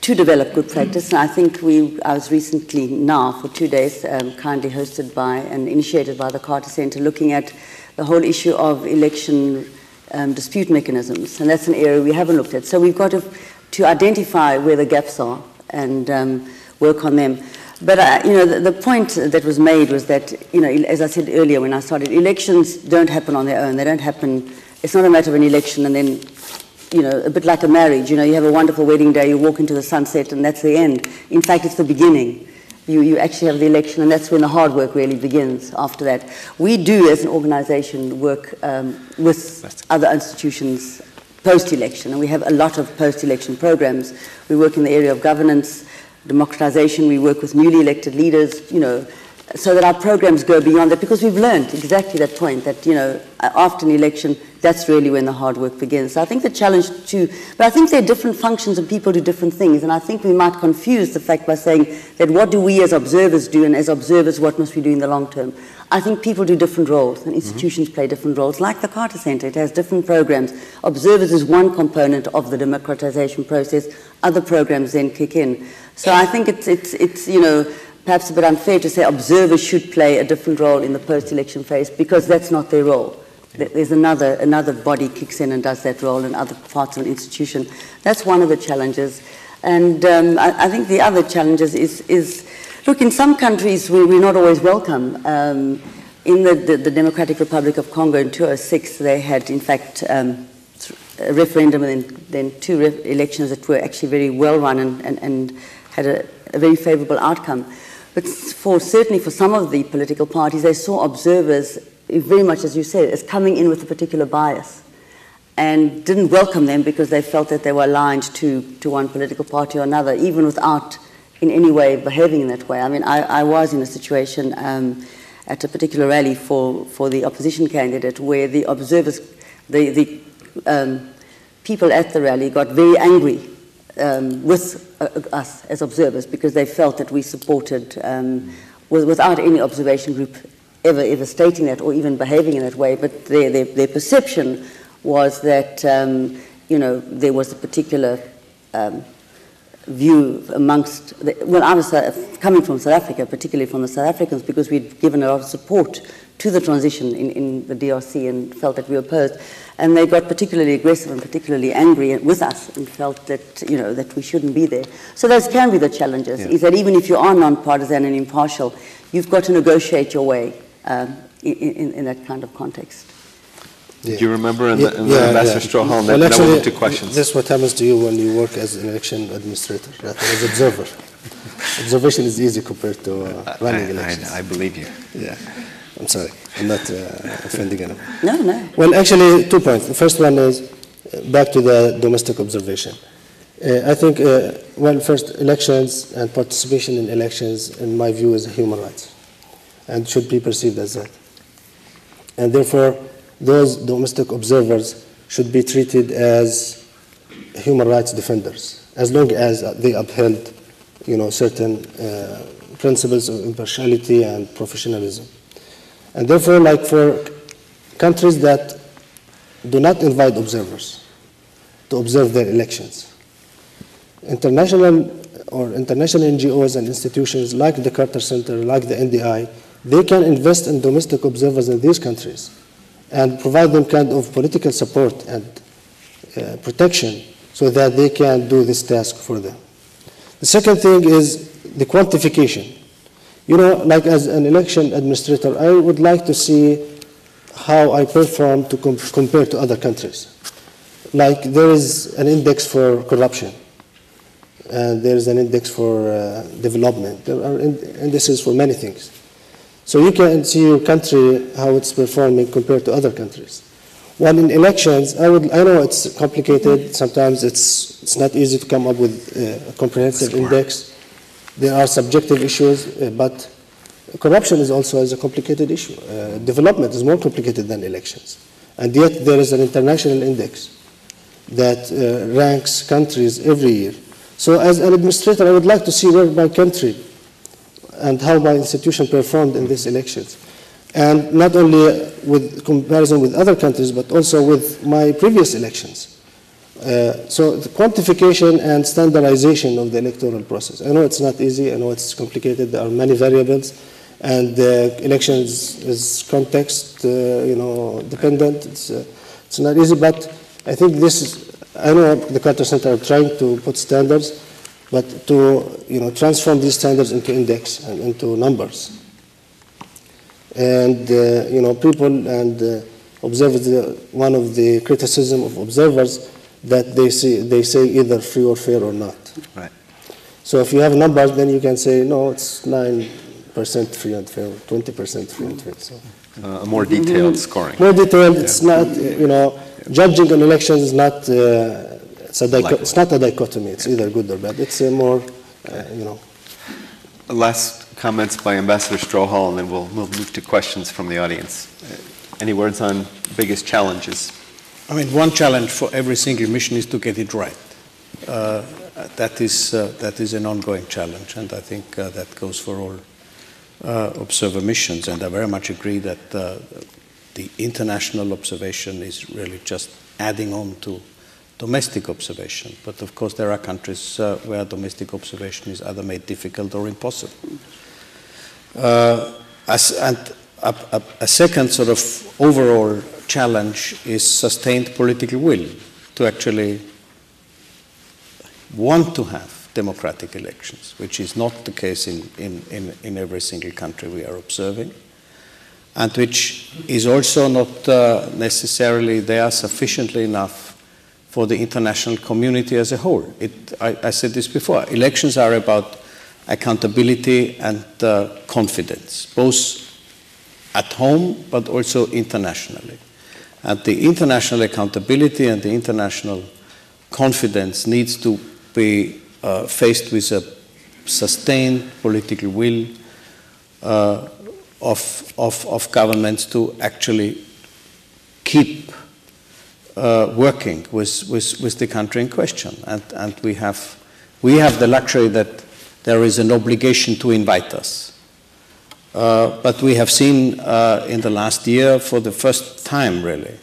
Speaker 15: to develop good practice. And I think we, I was recently now for two days um, kindly hosted by and initiated by the Carter Center, looking at the whole issue of election um, dispute mechanisms, and that's an area we haven't looked at. So we've got to to identify where the gaps are and um, work on them. But uh, you know, the, the point that was made was that you know, as I said earlier when I started, elections don't happen on their own. They don't happen. It's not a matter of an election and then, you know, a bit like a marriage. You know, you have a wonderful wedding day, you walk into the sunset, and that's the end. In fact, it's the beginning. You, you actually have the election, and that's when the hard work really begins after that. We do, as an organization, work um, with other institutions post-election, and we have a lot of post-election programs. We work in the area of governance, democratization, we work with newly elected leaders, you know, so that our programs go beyond that because we've learned exactly that point that, you know, after an election, that's really when the hard work begins. So I think the challenge too, but I think there are different functions and people do different things, and I think we might confuse the fact by saying that what do we as observers do, and as observers, what must we do in the long term? I think people do different roles, and institutions play different roles, like the Carter Center. It has different programs. Observers is one component of the democratization process. Other programs then kick in. So I think it's, it's, it's you know, perhaps a bit unfair to say observers should play a different role in the post-election phase because that's not their role. There- There's another, another body kicks in and does that role in other parts of an institution. That's one of the challenges. And um, I, I think the other challenges is, is look, in some countries we, we're not always welcome. Um, in the, the, the Democratic Republic of Congo in 2006, they had, in fact, um, a referendum and then, then two elections that were actually very well run and, and, and had a, a very favorable outcome. But for certainly for some of the political parties, they saw observers very much, as you said, as coming in with a particular bias and didn't welcome them because they felt that they were aligned to, to one political party or another, even without in any way behaving in that way. I mean, I, I was in a situation um, at a particular rally for, for the opposition candidate where the observers, the, the um, people at the rally got very angry um, with uh, us as observers because they felt that we supported, um, with, without any observation group ever, ever stating that or even behaving in that way, but their, their, their perception was that, um, you know, there was a particular um, view amongst, the, well, I was uh, coming from South Africa, particularly from the South Africans, because we'd given a lot of support to the transition in, in the DRC and felt that we were opposed. And they got particularly aggressive and particularly angry with us and felt that, you know, that we shouldn't be there. So those can be the challenges,
Speaker 17: Yeah.
Speaker 15: is that even if you are non-partisan and impartial, you've got to negotiate your way um, in, in, in that kind of context.
Speaker 17: Do you remember in the, in the
Speaker 16: Yeah,
Speaker 17: Ambassador
Speaker 16: yeah.
Speaker 17: Strohal?
Speaker 16: Well,
Speaker 17: Now
Speaker 16: actually,
Speaker 17: we'll to questions.
Speaker 16: This is what happens to you when you work as an election administrator, not as observer. (laughs) Observation is easy compared to uh, running
Speaker 17: I- I-
Speaker 16: elections.
Speaker 17: I believe you.
Speaker 16: Yeah. I'm sorry. I'm not uh, offending anyone.
Speaker 15: No, no.
Speaker 16: Well, actually, two points. The first one is uh, back to the domestic observation. Uh, I think, uh, well, first, elections and participation in elections, in my view, is a human rights. And should be perceived as that. And therefore, those domestic observers should be treated as human rights defenders, as long as they upheld, you know, certain uh, principles of impartiality and professionalism. And therefore, like for countries that do not invite observers to observe their elections, international or international NGOs and institutions like the Carter Center, like the NDI, they can invest in domestic observers in these countries and provide them kind of political support and uh, protection so that they can do this task for them. The second thing is the quantification. You know, like as an election administrator, I would like to see how I perform to com compare to other countries. Like there is an index for corruption, and there is an index for uh, development. There are indices for many things. So you can see your country, how it's performing compared to other countries. While in elections, I, would, I know it's complicated. Sometimes it's, it's not easy to come up with a comprehensive Score. index. There are subjective issues, uh, but corruption is also is a complicated issue. Uh, development is more complicated than elections. And yet there is an international index that uh, ranks countries every year. So as an administrator, I would like to see where my country and how my institution performed in these elections. And not only with comparison with other countries, but also with my previous elections. Uh, so the quantification and standardization of the electoral process. I know it's not easy, I know it's complicated, there are many variables, and the elections is context, uh, you know, dependent. It's, uh, it's not easy, but I think this is, I know the Carter Center are trying to put standards, but to you know, transform these standards into index and into numbers. And uh, you know, people and uh, observers, uh, one of the criticism of observers that they, see, they say either free or fair or not.
Speaker 17: Right.
Speaker 16: So if you have numbers, then you can say, no, it's 9% free and fair, 20% free and fair. So.
Speaker 17: Uh, a more detailed scoring.
Speaker 16: More detailed, yeah. it's not, you know, judging an election is not uh, it's, a dicho- it's not a dichotomy. It's either good or bad. It's a more, uh, you know.
Speaker 17: Last comments by Ambassador Strohal, and then we'll, we'll move to questions from the audience. Uh, any words on biggest challenges?
Speaker 14: I mean, one challenge for every single mission is to get it right. Uh, that is uh, that is an ongoing challenge, and I think uh, that goes for all uh, observer missions. And I very much agree that uh, the international observation is really just adding on to domestic observation. But of course, there are countries uh, where domestic observation is either made difficult or impossible. Uh, as, and a, a, a, second sort of overall challenge is sustained political will to actually want to have democratic elections, which is not the case in, in, in, in every single country we are observing, and which is also not uh, necessarily there sufficiently enough for the international community as a whole. It, I, I, said this before elections are about accountability and uh, confidence, both at home but also internationally. And the international accountability and the international confidence needs to be uh, faced with a sustained political will uh, of, of, of governments to actually keep uh, working with, with, with the country in question. And, and we, have, we have the luxury that there is an obligation to invite us. Uh, but we have seen uh, in the last year, for the first time really,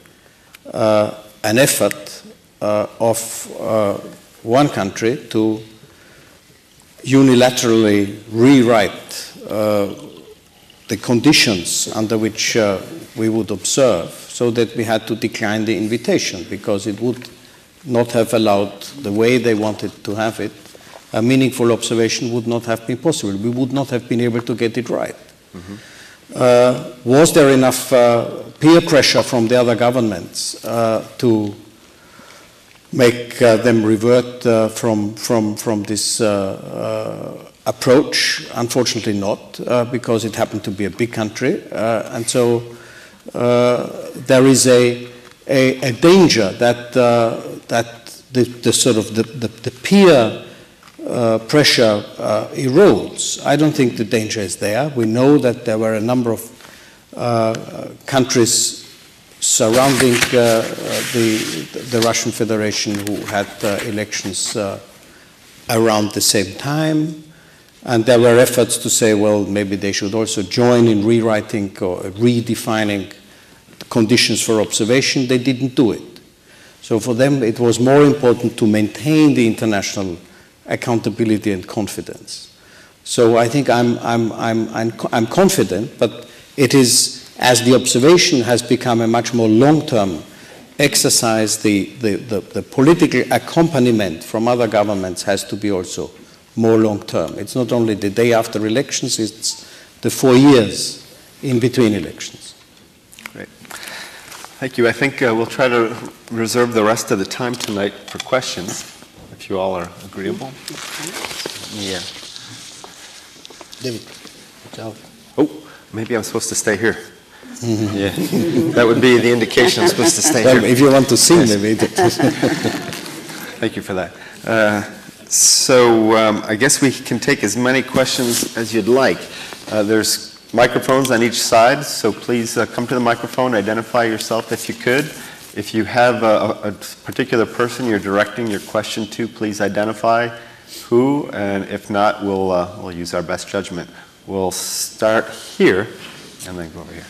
Speaker 14: uh, an effort uh, of uh, one country to unilaterally rewrite the conditions under which we would observe so that we had to decline the invitation because it would not have allowed the way they wanted to have it. A meaningful observation would not have been possible. We would not have been able to get it right. Mm-hmm. Uh, was there enough uh, peer pressure from the other governments uh, to make uh, them revert uh, from, from, from this uh, approach? Unfortunately, not, because it happened to be a big country. and so there is a, a, a danger that, uh, that the, the, sort of the, the, the peer uh, pressure uh, erodes. I don't think the danger is there. We know that there were a number of uh, countries surrounding uh, the, the Russian Federation who had uh, elections uh, around the same time. And there were efforts to say, well, maybe they should also join in rewriting or redefining conditions for observation. They didn't do it. So for them, it was more important to maintain the international accountability and confidence. So I think I'm, I'm, I'm, I'm, confident, but it is, as the observation has become a much more long-term exercise, the, the, the, the political accompaniment from other governments has to be also more long-term. It's not only the day after elections, it's the four years in between elections.
Speaker 2: Great. Thank you. I think uh, we'll try to reserve the rest of the time tonight for questions, if you all are agreeable. Yeah.
Speaker 16: David.
Speaker 2: Oh, maybe I'm supposed to stay here. (laughs) yeah, (laughs) that would be the indication I'm supposed to stay
Speaker 14: Well,
Speaker 2: here.
Speaker 14: if you want to sing,
Speaker 2: Yes.
Speaker 14: maybe. (laughs)
Speaker 2: Thank you for that. Uh, so um, I guess we can take as many questions as you'd like. Uh, there's microphones on each side, so please uh, come to the microphone, identify yourself if you could. If you have a, a particular person you're directing your question to, please identify who, and if not, we'll, uh, we'll use our best judgment. We'll start here and then go over here.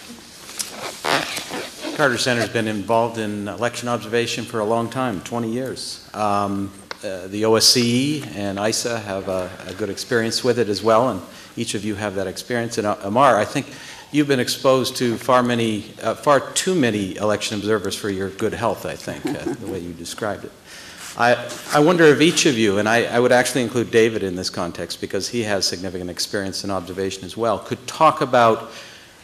Speaker 18: Carter Center's been involved in election observation for a long time, 20 years. Um, uh, the OSCE and EISA have a, a good experience with it as well, and each of you have that experience. And uh, Ammar, I think you've been exposed to far many, uh, far too many election observers for your good health. I think uh, (laughs) the way you described it. I, I wonder if each of you, and I, I would actually include David in this context because he has significant experience in observation as well, could talk about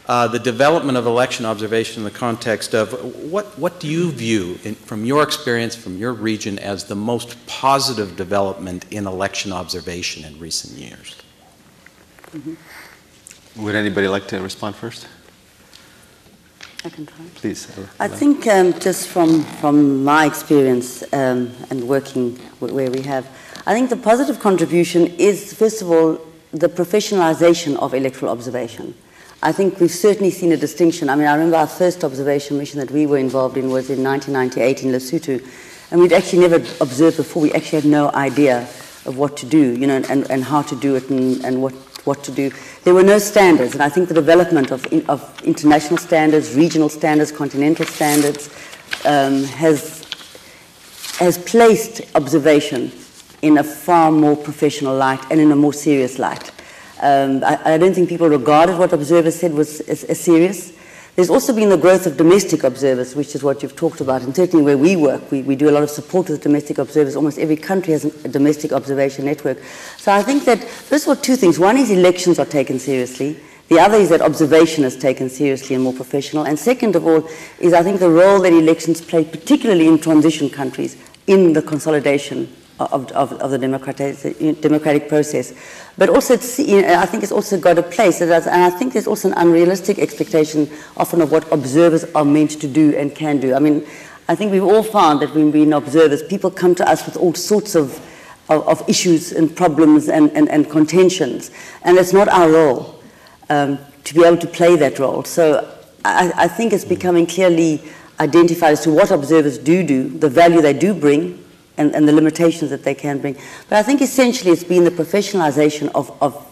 Speaker 18: uh, the development of election observation in the context of what, what do you view, in, from your experience, from your region, as the most positive development in election observation in recent years?
Speaker 2: Would anybody like to respond first?
Speaker 15: I can try.
Speaker 2: Please.
Speaker 15: I think um, just from, from my experience um, and working w- where we have, I think the positive contribution is, first of all, the professionalization of electoral observation. I think we've certainly seen a distinction. I mean, I remember our first observation mission that we were involved in was in 1998 in Lesotho, and we'd actually never observed before. We actually had no idea of what to do, you know, and, and how to do it and, and what, what to do. There were no standards, and I think the development of, in, of international standards, regional standards, continental standards um, has, has placed observation in a far more professional light and in a more serious light. Um, I, I don't think people regarded what observers said was as, as serious. There's also been the growth of domestic observers, which is what you've talked about, and certainly where we work, we, we do a lot of support with domestic observers. Almost every country has a domestic observation network. So I think that, first of all, two things. One is elections are taken seriously. The other is that observation is taken seriously and more professional. And second of all is, I think, the role that elections play, particularly in transition countries, in the consolidation of, of, of the democratic, democratic process. But also, you know, I think it's also got a place, and I think there's also an unrealistic expectation often of what observers are meant to do and can do. I mean, I think we've all found that when we're observers, people come to us with all sorts of, of, of issues and problems and, and, and contentions, and it's not our role um, to be able to play that role. So I, I think it's becoming clearly identified as to what observers do do, the value they do bring, and, and the limitations that they can bring. But I think essentially it's been the professionalization of, of,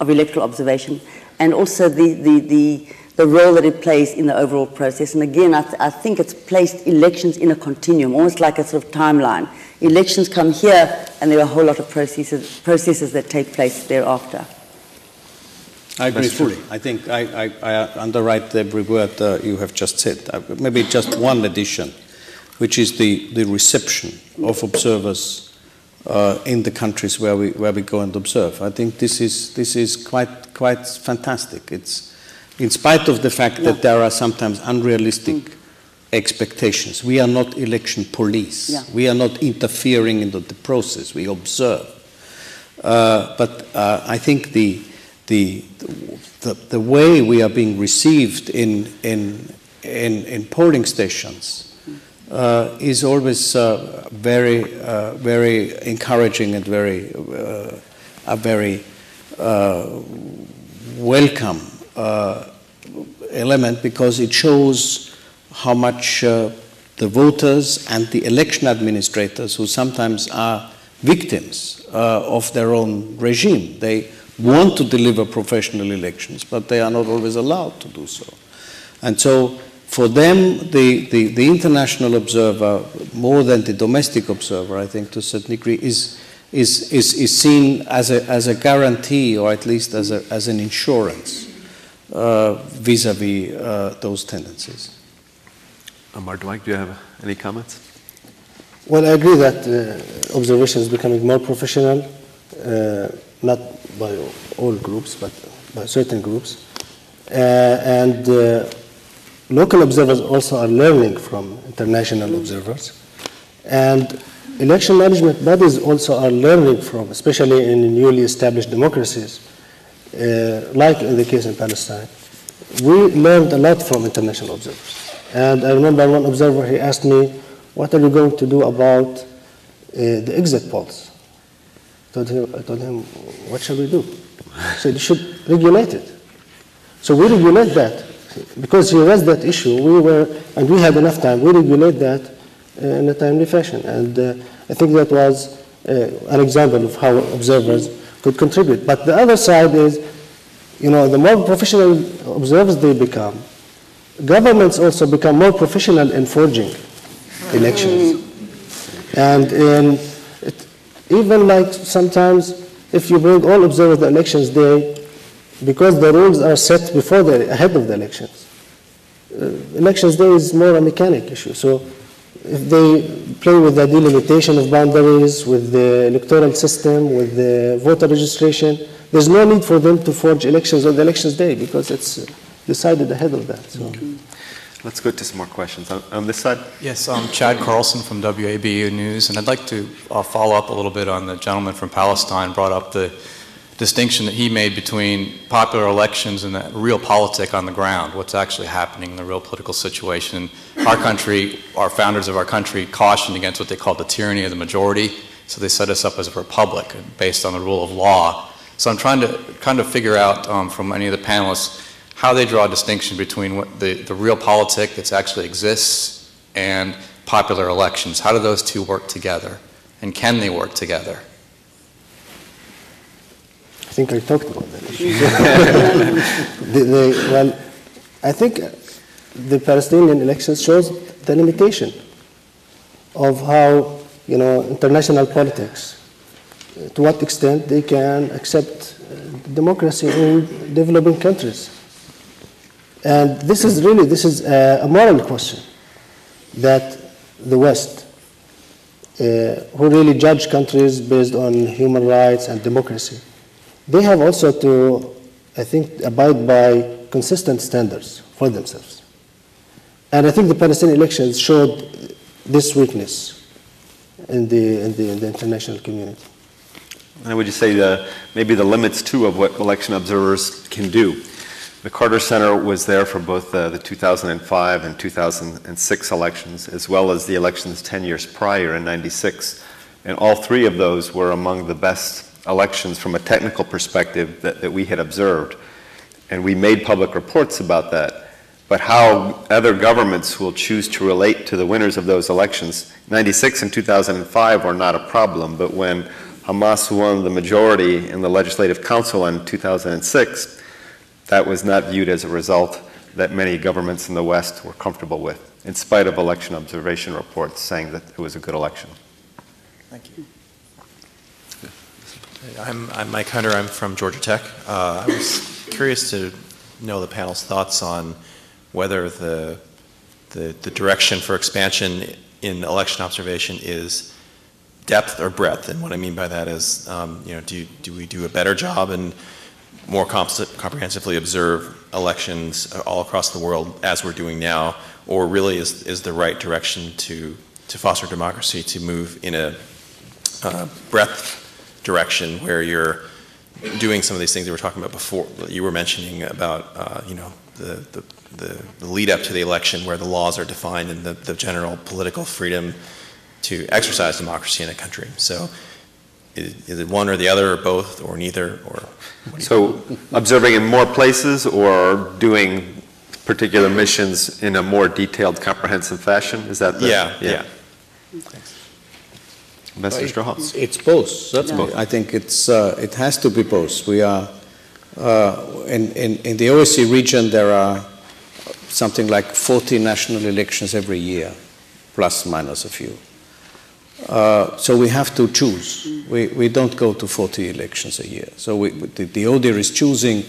Speaker 15: of electoral observation and also the, the, the, the role that it plays in the overall process. And again, I, th- I think it's placed elections in a continuum, almost like a sort of timeline. Elections come here, and there are a whole lot of processes, processes that take place thereafter.
Speaker 14: I agree
Speaker 2: That's true.
Speaker 14: fully. I think I, I, I underwrite every word uh, you have just said. Uh, maybe just one addition, which is the, the reception of observers uh, in the countries where we, where we go and observe. I think this is, this is quite, quite fantastic. It's, in spite of the fact that there are sometimes unrealistic expectations, we are not election police.
Speaker 15: Yeah.
Speaker 14: We are not interfering into the process. We observe. Uh, but uh, I think the, the, the, the way we are being received in, in, in, in polling stations
Speaker 19: uh, is always uh, very, uh, very encouraging and very, uh, a very uh, welcome element because it shows how much the voters and the election administrators, who sometimes are victims of their own regime, they want to deliver professional elections, but they are not always allowed to do so. And so for them, the, the, the, international observer, more than the domestic observer, I think to a certain degree, is, is, is, is seen as a, as a guarantee or at least as, a, as an insurance vis a vis those tendencies.
Speaker 2: Ammar Dwaik, do you have any comments?
Speaker 16: Well, I agree that uh, observation is becoming more professional, uh, not by all groups, but by certain groups. Uh, and local observers also are learning from international observers. And election management bodies also are learning from, especially in newly established democracies, uh, like in the case in Palestine. We learned a lot from international observers. And I remember one observer, he asked me, what are you going to do about uh, the exit polls? I told, him, I told him, what shall we do? He said, you should regulate it. So we regulate that because he raised that issue, we were, and we had enough time, we regulate that uh, in a timely fashion. And uh, I think that was uh, an example of how observers could contribute. But the other side is, you know, the more professional observers they become, governments also become more professional in forging elections. And in it, even like sometimes, if you bring all observers to elections day, because the rules are set before the ahead of the elections. Uh, elections day is more a mechanic issue. So if they play with the delimitation of boundaries, with the electoral system, with the voter registration, there's no need for them to forge elections on the elections day because it's decided ahead of that. So. Okay.
Speaker 2: Let's go to some more questions. On, on this side?
Speaker 20: Yes, I'm Chad Carlson from WABE News, and I'd like to uh, follow up a little bit on the gentleman from Palestine brought up the distinction that he made between popular elections and the real politic on the ground, what's actually happening in the real political situation. Our country, our founders of our country cautioned against what they called the tyranny of the majority, so they set us up as a republic based on the rule of law. So I'm trying to kind of figure out um, from any of the panelists how they draw a distinction between what the, the real politic that actually exists and popular elections. How do those two work together? And can they work together?
Speaker 16: I think I talked about that issue. (laughs) the, the, well, I think the Palestinian elections shows the limitation of how you know international politics, to what extent they can accept democracy in developing countries. And this is really this is a, a moral question that the West, uh, who really judge countries based on human rights and democracy, they have also to, I think, abide by consistent standards for themselves. And I think the Palestinian elections showed this weakness in the, in the, in the international community.
Speaker 2: And would you say the, maybe the limits, too, of what election observers can do? The Carter Center was there for both uh, the 2005 and 2006 elections, as well as the elections 10 years prior in 96. And all three of those were among the best elections from a technical perspective that, that we had observed. And we made public reports about that. But how other governments will choose to relate to the winners of those elections, 96 and 2005 were not a problem, but when Hamas won the majority in the Legislative Council in 2006, that was not viewed as a result that many governments in the West were comfortable with, in spite of election observation reports saying that it was a good election.
Speaker 20: Thank you.
Speaker 21: I'm, I'm, Mike Hunter. I'm from Georgia Tech. Uh, I was curious to know the panel's thoughts on whether the, the, the direction for expansion in election observation is depth or breadth. And what I mean by that is, um, you know, do, do we do a better job and more comprehensively observe elections all across the world as we're doing now, or really is, is the right direction to, to foster democracy to move in a uh, breadth direction where you're doing some of these things that we were talking about before, you were mentioning about, uh, you know, the, the, the, the lead up to the election where the laws are defined and the, the general political freedom to exercise democracy in a country. So is, is it one or the other or both or neither or?
Speaker 2: So observing in more places or doing particular missions in a more detailed, comprehensive fashion? Is that the?
Speaker 21: Yeah, yeah.
Speaker 2: Ambassador Strohal?
Speaker 14: It's, it's both, certainly. I think it's, uh, it has to be both. We are, uh, in, in, in the OSCE region, there are something like 40 national elections every year, plus minus a few. Uh, so we have to choose. We, we don't go to 40 elections a year. So we, the, the ODIHR is choosing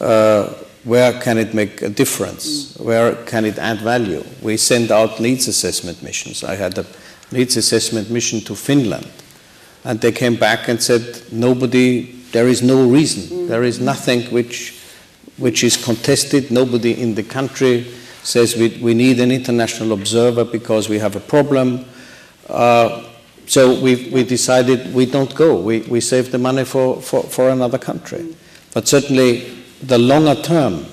Speaker 14: uh, where can it make a difference? Where can it add value? We send out needs assessment missions. I had a needs assessment mission to Finland, and they came back and said, nobody, there is no reason. There is nothing which, which is contested. Nobody in the country says we, we need an international observer because we have a problem. Uh, so we, we decided we don't go. We, we save the money for, for, for another country. But certainly the longer term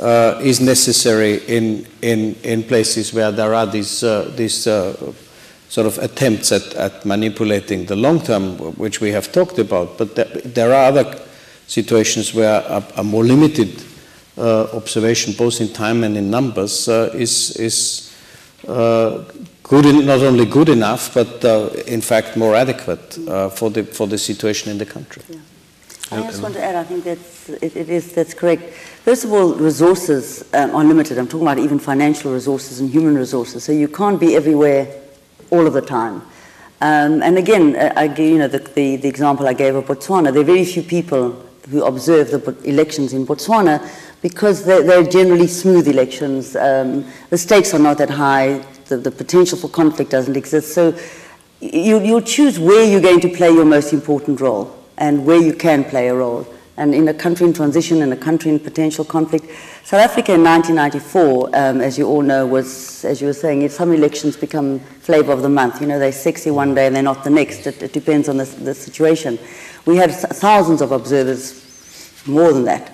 Speaker 14: uh, is necessary in, in, in places where there are these, uh, these uh, sort of attempts at, at manipulating the long term, which we have talked about. But there, there are other situations where a, a more limited uh, observation, both in time and in numbers, uh, is, is uh, good in, not only good enough, but in fact more adequate for, the, for the situation in the country.
Speaker 15: Yeah. I just want to add, I think that's, it, it is, that's correct. First of all, resources um, are limited. I'm talking about even financial resources and human resources. So you can't be everywhere all of the time. Um, and again, uh, I, you know, the, the, the, example I gave of Botswana, there are very few people who observe the elections in Botswana because they're, they're generally smooth elections. Um, the stakes are not that high. The, the potential for conflict doesn't exist. So you, you'll choose where you're going to play your most important role and where you can play a role. And in a country in transition, and a country in potential conflict, South Africa in 1994, um, as you all know, was, as you were saying, some elections become flavour of the month. You know, they're sexy one day and they're not the next. It, it depends on the, the, situation. We had thousands of observers, more than that.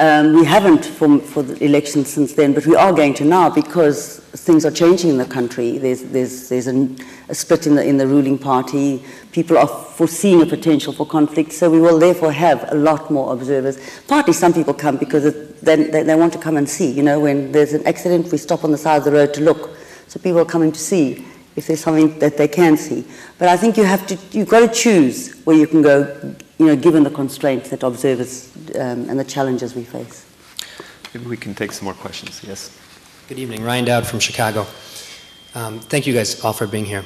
Speaker 15: Um, we haven't for, for the elections since then, but we are going to now because things are changing in the country. There's, there's, there's a, a split in the, in the ruling party. People are foreseeing a potential for conflict, so we will therefore have a lot more observers. Partly some people come because it, they, they, they want to come and see. You know, when there's an accident, we stop on the side of the road to look. So people are coming to see if there's something that they can see. But I think you have to, you've got to choose where you can go you know, given the constraints that observers um, and the challenges we face.
Speaker 2: Maybe we can take some more questions. Yes.
Speaker 22: Good evening. Ryan Dowd from Chicago. Um, thank you guys all for being here.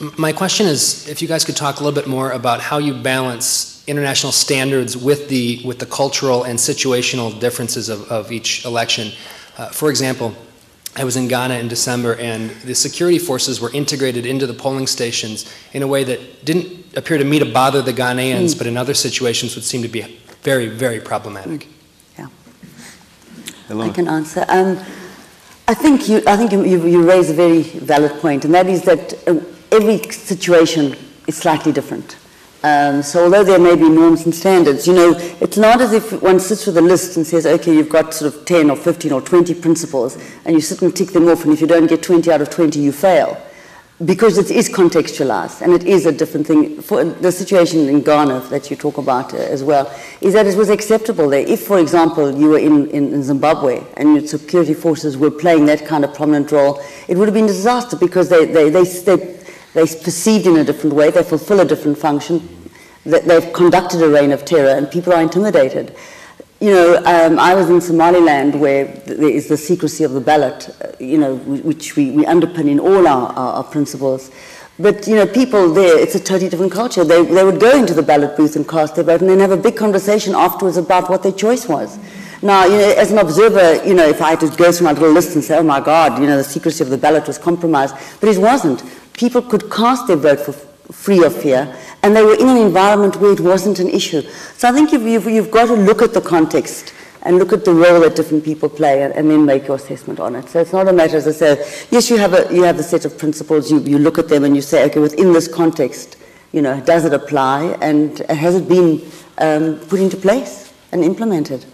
Speaker 22: M my question is if you guys could talk a little bit more about how you balance international standards with the, with the cultural and situational differences of, of each election. Uh, for example, I was in Ghana in December, and the security forces were integrated into the polling stations in a way that didn't appear to me to bother the Ghanaians, mm. but in other situations would seem to be very, very problematic.
Speaker 15: Yeah. Hello. I can answer. Um, I think you, I think you, you, you raise a very valid point, and that is that uh, every situation is slightly different. Um, so although there may be norms and standards, you know, it's not as if one sits with a list and says, okay, you've got sort of 10 or 15 or 20 principles, and you sit and tick them off, and if you don't get 20 out of 20, you fail. Because it is contextualized, and it is a different thing. For the situation in Ghana that you talk about uh, as well, is that it was acceptable there. If, for example, you were in, in, Zimbabwe and your security forces were playing that kind of prominent role, it would have been a disaster because they, they, they, they they're perceived in a different way, they fulfill a different function, they've conducted a reign of terror, and people are intimidated. You know, um, I was in Somaliland where there is the secrecy of the ballot, uh, you know, which we, we underpin in all our, our, our, principles. But, you know, people there, it's a totally different culture. They, they would go into the ballot booth and cast their vote and then have a big conversation afterwards about what their choice was. Now, you know, as an observer, you know, if I had to go through my little list and say, oh my God, you know, the secrecy of the ballot was compromised, but it wasn't people could cast their vote for free of fear, and they were in an environment where it wasn't an issue. So I think you've, you've, you've got to look at the context and look at the role that different people play and, and, then make your assessment on it. So it's not a matter, as I say, yes, you have a, you have a set of principles, you, you look at them and you say, okay, within this context, you know, does it apply and has it been um, put into place and implemented?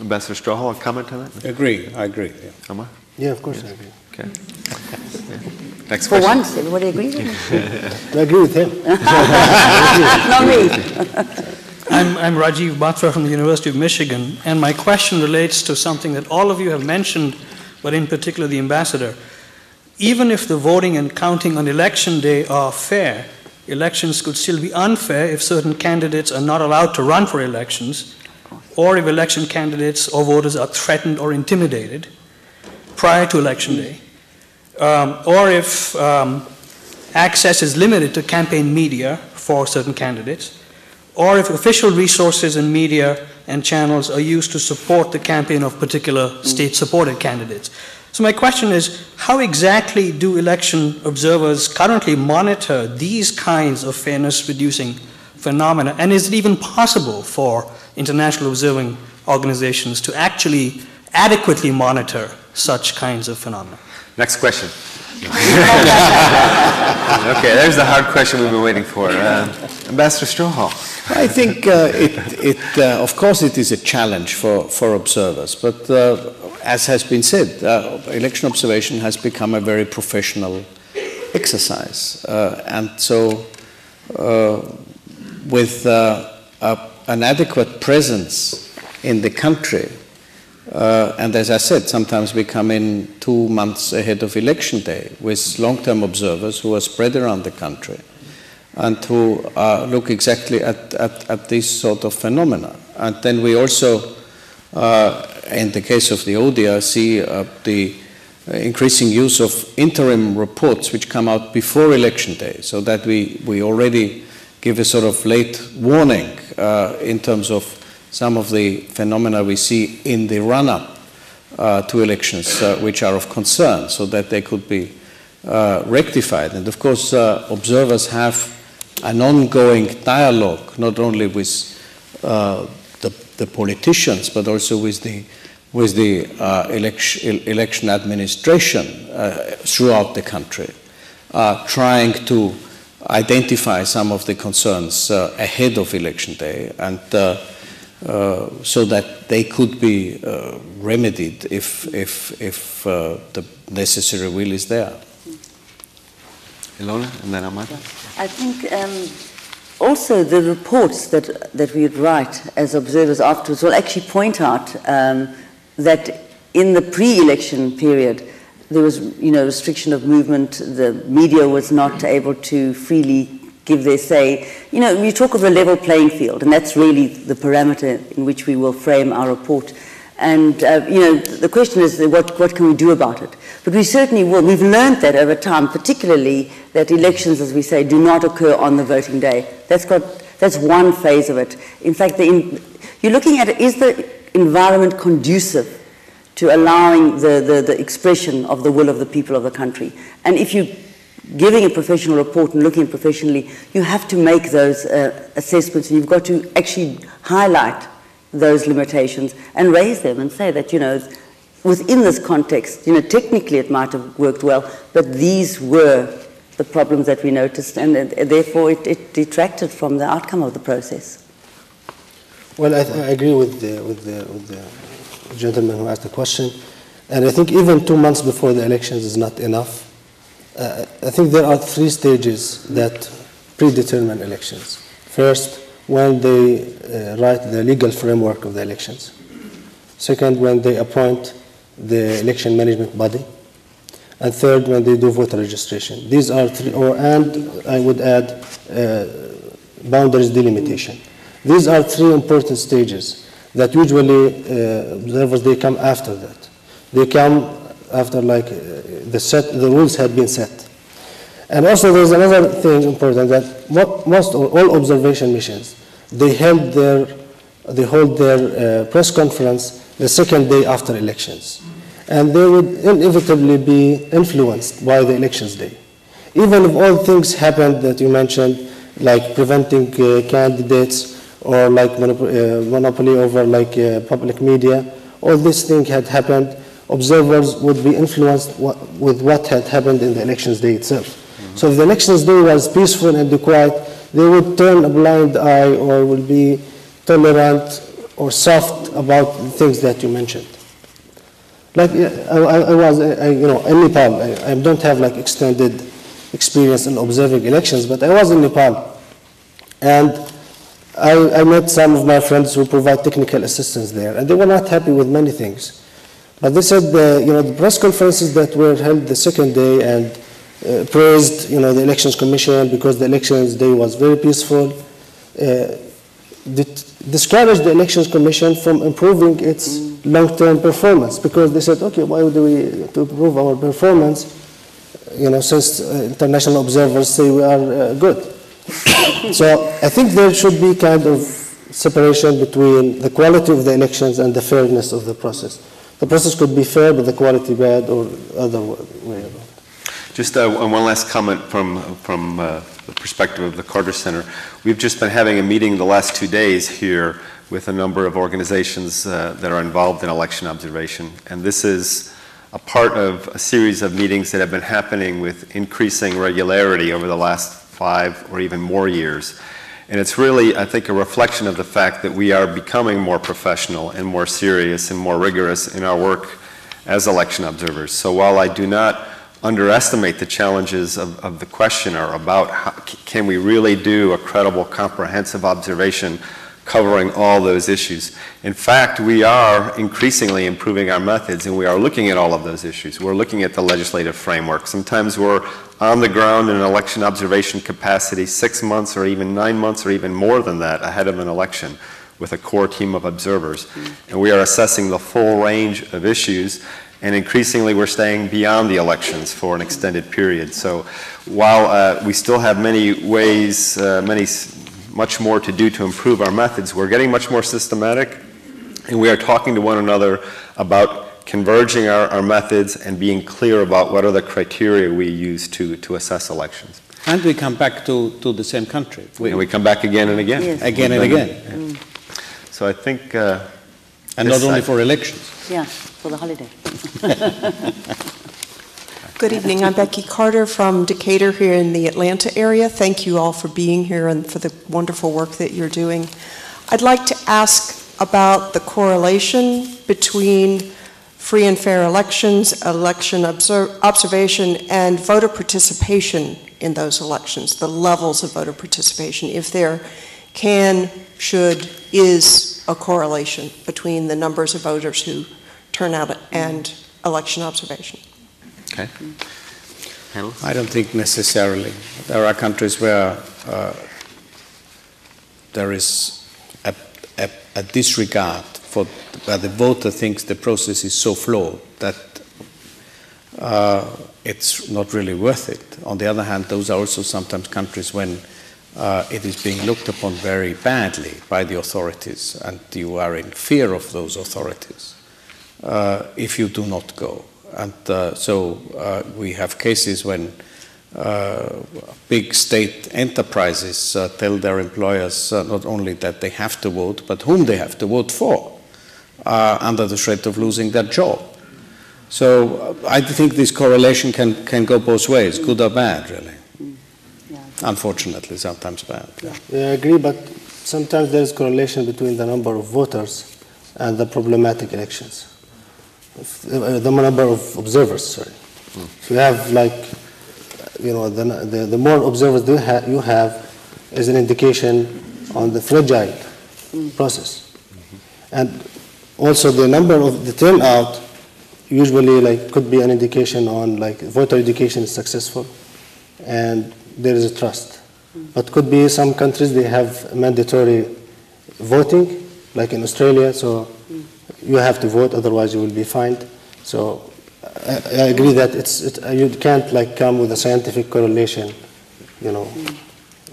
Speaker 2: Ambassador Strohal, a comment on that?
Speaker 14: Agree, I agree. Yeah.
Speaker 2: Ammar?
Speaker 16: Yeah, of course I agree.
Speaker 2: Okay. (laughs) Next
Speaker 15: For
Speaker 2: question.
Speaker 15: once, everybody agrees with me. (laughs)
Speaker 16: I agree with him. (laughs)
Speaker 15: Not me. (laughs)
Speaker 23: I'm, I'm Rajiv Batra from the University of Michigan, and my question relates to something that all of you have mentioned, but in particular the ambassador. Even if the voting and counting on election day are fair, elections could still be unfair if certain candidates are not allowed to run for elections, or if election candidates or voters are threatened or intimidated prior to election day, um, or if um, access is limited to campaign media for certain candidates, or if official resources and media and channels are used to support the campaign of particular state supported candidates. So, my question is how exactly do election observers currently monitor these kinds of fairness reducing phenomena? And is it even possible for international observing organizations to actually adequately monitor such kinds of phenomena?
Speaker 2: Next question. (laughs) okay, there's the hard question we've been waiting for. Uh, Ambassador Strohal.
Speaker 14: I think uh, it, it uh, of course, it is a challenge for, for observers, but uh, as has been said, uh, election observation has become a very professional exercise. Uh, and so, uh, with an adequate presence in the country, uh, and as I said, sometimes we come in two months ahead of election day with long-term observers who are spread around the country and who uh, look exactly at, at, at this sort of phenomena. And then we also, uh, in the case of the ODIHR, see uh, the increasing use of interim reports which come out before election day, so that we, we already give a sort of late warning uh, in terms of some of the phenomena we see in the run-up uh, to elections, uh, which are of concern, so that they could be uh, rectified. And of course, uh, observers have an ongoing dialogue, not only with uh, the, the, politicians, but also with the with the uh, election, election administration throughout the country, trying to identify some of the concerns ahead of election day and so that they could be uh, remedied if, if, if uh, the necessary will is there.
Speaker 2: Ilona, and then Amada?
Speaker 15: I think um, also the reports that, that we write as observers afterwards will actually point out um, that in the pre-election period, there was, you know, restriction of movement. The media was not able to freely give their say. You know, we talk of a level playing field, and that's really the parameter in which we will frame our report. And, uh, you know, the question is what, what can we do about it? But we certainly will. We've learned that over time, particularly that elections, as we say, do not occur on the voting day. That's, got, that's one phase of it. In fact, the, you're looking at is the environment conducive to allowing the, the, the expression of the will of the people of the country? And if you giving a professional report and looking professionally, you have to make those uh, assessments and you've got to actually highlight those limitations and raise them and say that, you know, within this context, you know, technically it might have worked well, but these were the problems that we noticed and uh, therefore it, it, detracted from the outcome of the process.
Speaker 16: Well, I, I agree with the, with, the, with the gentleman who asked the question. And I think even two months before the elections is not enough uh, I think there are three stages that predetermine elections. First, when they uh, write the legal framework of the elections. Second, when they appoint the election management body. And third, when they do voter registration. These are three, or, and I would add uh, boundaries delimitation. These are three important stages that usually uh, observers, they come after that. They come after like uh, the set, the rules had been set. And also there's another thing important that most or all observation missions, they held their, they hold their uh, press conference the second day after elections. And they would inevitably be influenced by the elections day. Even if all things happened that you mentioned, like preventing uh, candidates or like monop uh, monopoly over like uh, public media, all these things had happened, observers would be influenced with what had happened in the elections day itself. Mm -hmm. So if the elections day was peaceful and quiet, they would turn a blind eye or would be tolerant or soft about the things that you mentioned. Like I, I I was, I, you know, in Nepal. I, I don't have like extended experience in observing elections, but I was in Nepal, and I, I met some of my friends who provide technical assistance there, and they were not happy with many things. But they said, uh, you know, the press conferences that were held the second day and uh, praised, you know, the elections commission because the elections day was very peaceful. Uh, discouraged the elections commission from improving its long-term performance because they said, okay, why would we to improve our performance? You know, since uh, international observers say we are uh, good. (coughs) so I think there should be kind of separation between the quality of the elections and the fairness of the process. The process could be fair, but the quality bad, or other way around.
Speaker 2: Just uh, one last comment from, from uh, the perspective of the Carter Center. We've just been having a meeting the last two days here with a number of organizations uh, that are involved in election observation. And this is a part of a series of meetings that have been happening with increasing regularity over the last five or even more years. And it's really, I think, a reflection of the fact that we are becoming more professional and more serious and more rigorous in our work as election observers. So while I do not underestimate the challenges of, of the questioner about how, can we really do a credible, comprehensive observation covering all those issues. In fact, we are increasingly improving our methods and we are looking at all of those issues. We're looking at the legislative framework. Sometimes we're on the ground in an election observation capacity six months or even nine months or even more than that ahead of an election with a core team of observers. And we are assessing the full range of issues and increasingly we're staying beyond the elections for an extended period. So while uh, we still have many ways, uh, many much more to do to improve our methods. We're getting much more systematic, and we are talking to one another about converging our, our methods and being clear about what are the criteria we use to, to assess elections.
Speaker 14: And we come back to, to the same country.
Speaker 2: We, and we come back again and again.
Speaker 14: Yes. Again and again.
Speaker 2: Mm. So I think. Uh,
Speaker 14: and not only for elections.
Speaker 15: Yeah, for the holiday. (laughs)
Speaker 24: Good evening. I'm Becky Carter from Decatur here in the Atlanta area. Thank you all for being here and for the wonderful work that you're doing. I'd like to ask about the correlation between free and fair elections, election obser- observation, and voter participation in those elections, the levels of voter participation, if there can, should, is a correlation between the numbers of voters who turn out and election observation.
Speaker 2: Okay.
Speaker 14: I don't think necessarily. There are countries where uh, there is a, a, a, disregard for where the voter thinks the process is so flawed that uh, it's not really worth it. On the other hand, those are also sometimes countries when uh, it is being looked upon very badly by the authorities, and you are in fear of those authorities uh, if you do not go. And uh, so uh, we have cases when uh, big state enterprises tell their employers not only that they have to vote, but whom they have to vote for, under the threat of losing their job. So I think this correlation can, can go both ways, good or bad, really. Unfortunately, sometimes bad.
Speaker 16: Yeah. yeah, I agree, but sometimes there is correlation between the number of voters and the problematic elections the number of observers, sorry. Mm. If you have like, you know, the, the, the more observers you, ha- you have is an indication on the fragile mm. process. Mm-hmm. And also the number of the turnout usually like could be an indication on like voter education is successful and there is a trust. But could be some countries they have mandatory voting, like in Australia, so you have to vote, otherwise you will be fined. So I, I agree that it's it, you can't like come with a scientific correlation, you know,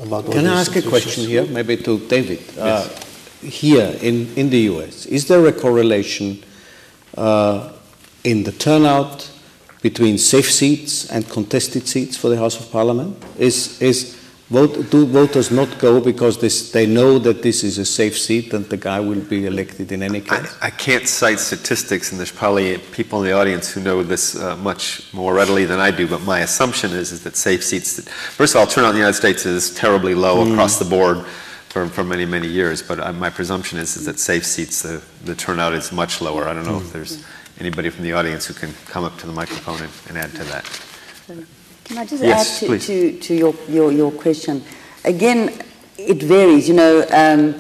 Speaker 16: about.
Speaker 14: Can I ask a question here, maybe to David? Yes. Uh, here in, in the U.S., is there a correlation uh, in the turnout between safe seats and contested seats for the House of Parliament? Is is Vote, do voters not go because this, they know that this is a safe seat and the guy will be elected in any case?
Speaker 2: I, I can't cite statistics, and there's probably people in the audience who know this uh, much more readily than I do, but my assumption is, is that safe seats, that, first of all, turnout in the United States is terribly low mm. across the board.
Speaker 17: For, for many, many years, but uh, my presumption is, is that safe seats, the, the turnout is much lower. I don't know if there's anybody from the audience who can come up to the microphone and, and add to that.
Speaker 15: Can I just
Speaker 17: Yes,
Speaker 15: add to, to, to your, your, your question? Again, it varies. You know, um,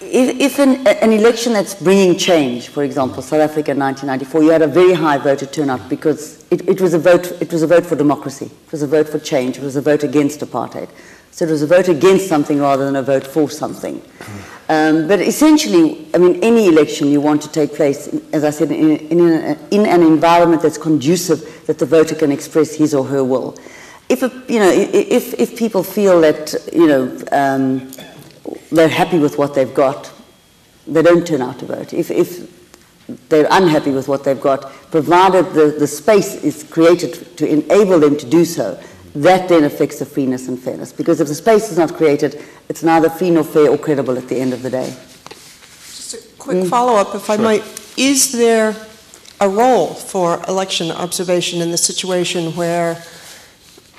Speaker 15: if, if an, an election that's bringing change, for example, South Africa in 1994, you had a very high voter turnout because it, it, was a vote, it was a vote for democracy. It was a vote for change. It was a vote against apartheid. So it was a vote against something rather than a vote for something. Um, but essentially, I mean, any election you want to take place, as I said, in, in, a, in an environment that's conducive that the voter can express his or her will. If, a, you know, if, if people feel that, you know, um, they're happy with what they've got, they don't turn out to vote. If, if they're unhappy with what they've got, provided the, the space is created to enable them to do so, that then affects the freeness and fairness. Because if the space is not created, it's neither free nor fair or credible at the end of the day.
Speaker 24: Just a quick follow-up, if I might. Is there a role for election observation in the situation where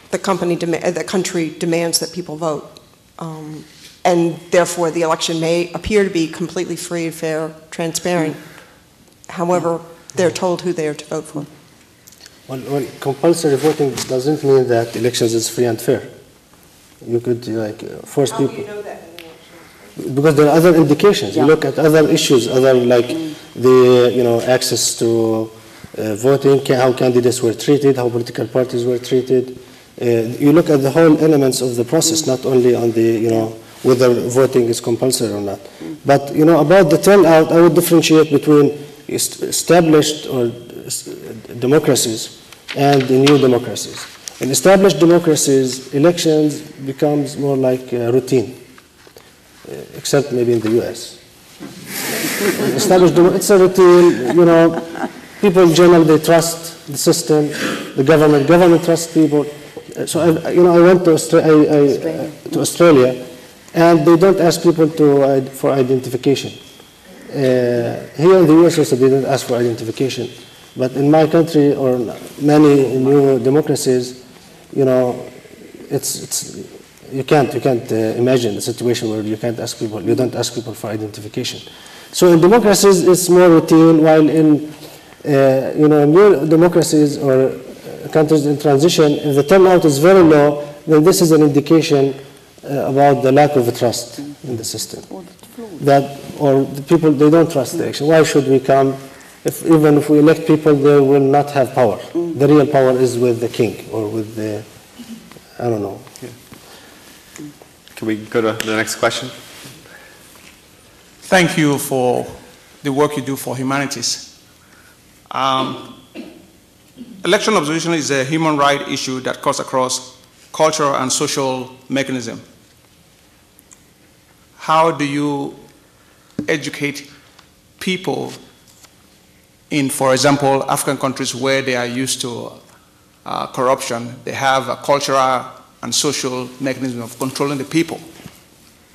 Speaker 24: the company, dema- uh, the country demands that people vote? Um, and therefore, the election may appear to be completely free, fair, transparent. However, they're told who they are to vote for.
Speaker 16: Well, well, compulsory voting doesn't mean that elections is free and fair. You could like uh, force
Speaker 24: How do
Speaker 16: people.
Speaker 24: you know that?
Speaker 16: Because there are other indications. You look at other issues, other like the you know access to uh, voting, how candidates were treated, how political parties were treated. Uh, you look at the whole elements of the process, not only on the you know whether voting is compulsory or not. But you know about the turnout, I would differentiate between est- established or democracies and the new democracies. In established democracies, elections becomes more like routine uh, except maybe in the U.S. (laughs) Established, it's a routine, you know, people generally they trust the system, the government, government trusts people. Uh, So, I, you know, I went to, Austra- I, I, uh, to Australia, and they don't ask people to, for identification. Uh, here in the U.S. also they don't ask for identification. But in my country or many new democracies, you know, it's, it's, you can't, you can't uh, imagine a situation where you can't ask people, you don't ask people for identification. So in democracies, it's more routine, while in, uh, you know, new democracies or uh, countries in transition, if the turnout is very low, then this is an indication uh, about the lack of trust in the system. That, or the people, they don't trust the election. Why should we come? If, even if we elect people, they will not have power. The real power is with the king or with the, I don't know.
Speaker 17: Can we go to the next question?
Speaker 25: Thank you for the work you do for humanities. Um, election observation is a human right issue that cuts across cultural and social mechanism. How do you educate people in, for example, African countries where they are used to uh, corruption? They have a cultural and social mechanism of controlling the people.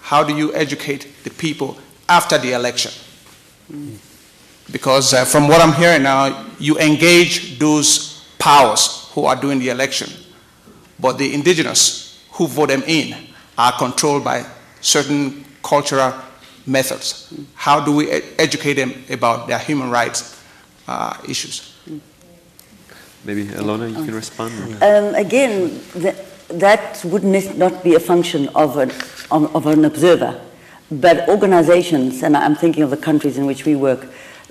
Speaker 25: How do you educate the people after the election? Because uh, from what I'm hearing now, you engage those powers who are doing the election, but the indigenous who vote them in are controlled by certain cultural methods. How do we educate them about their human rights issues?
Speaker 17: Maybe Ilona, you can respond.
Speaker 15: Um, again, th- that would not be a function of an, of, of an observer, but organizations, and I'm thinking of the countries in which we work,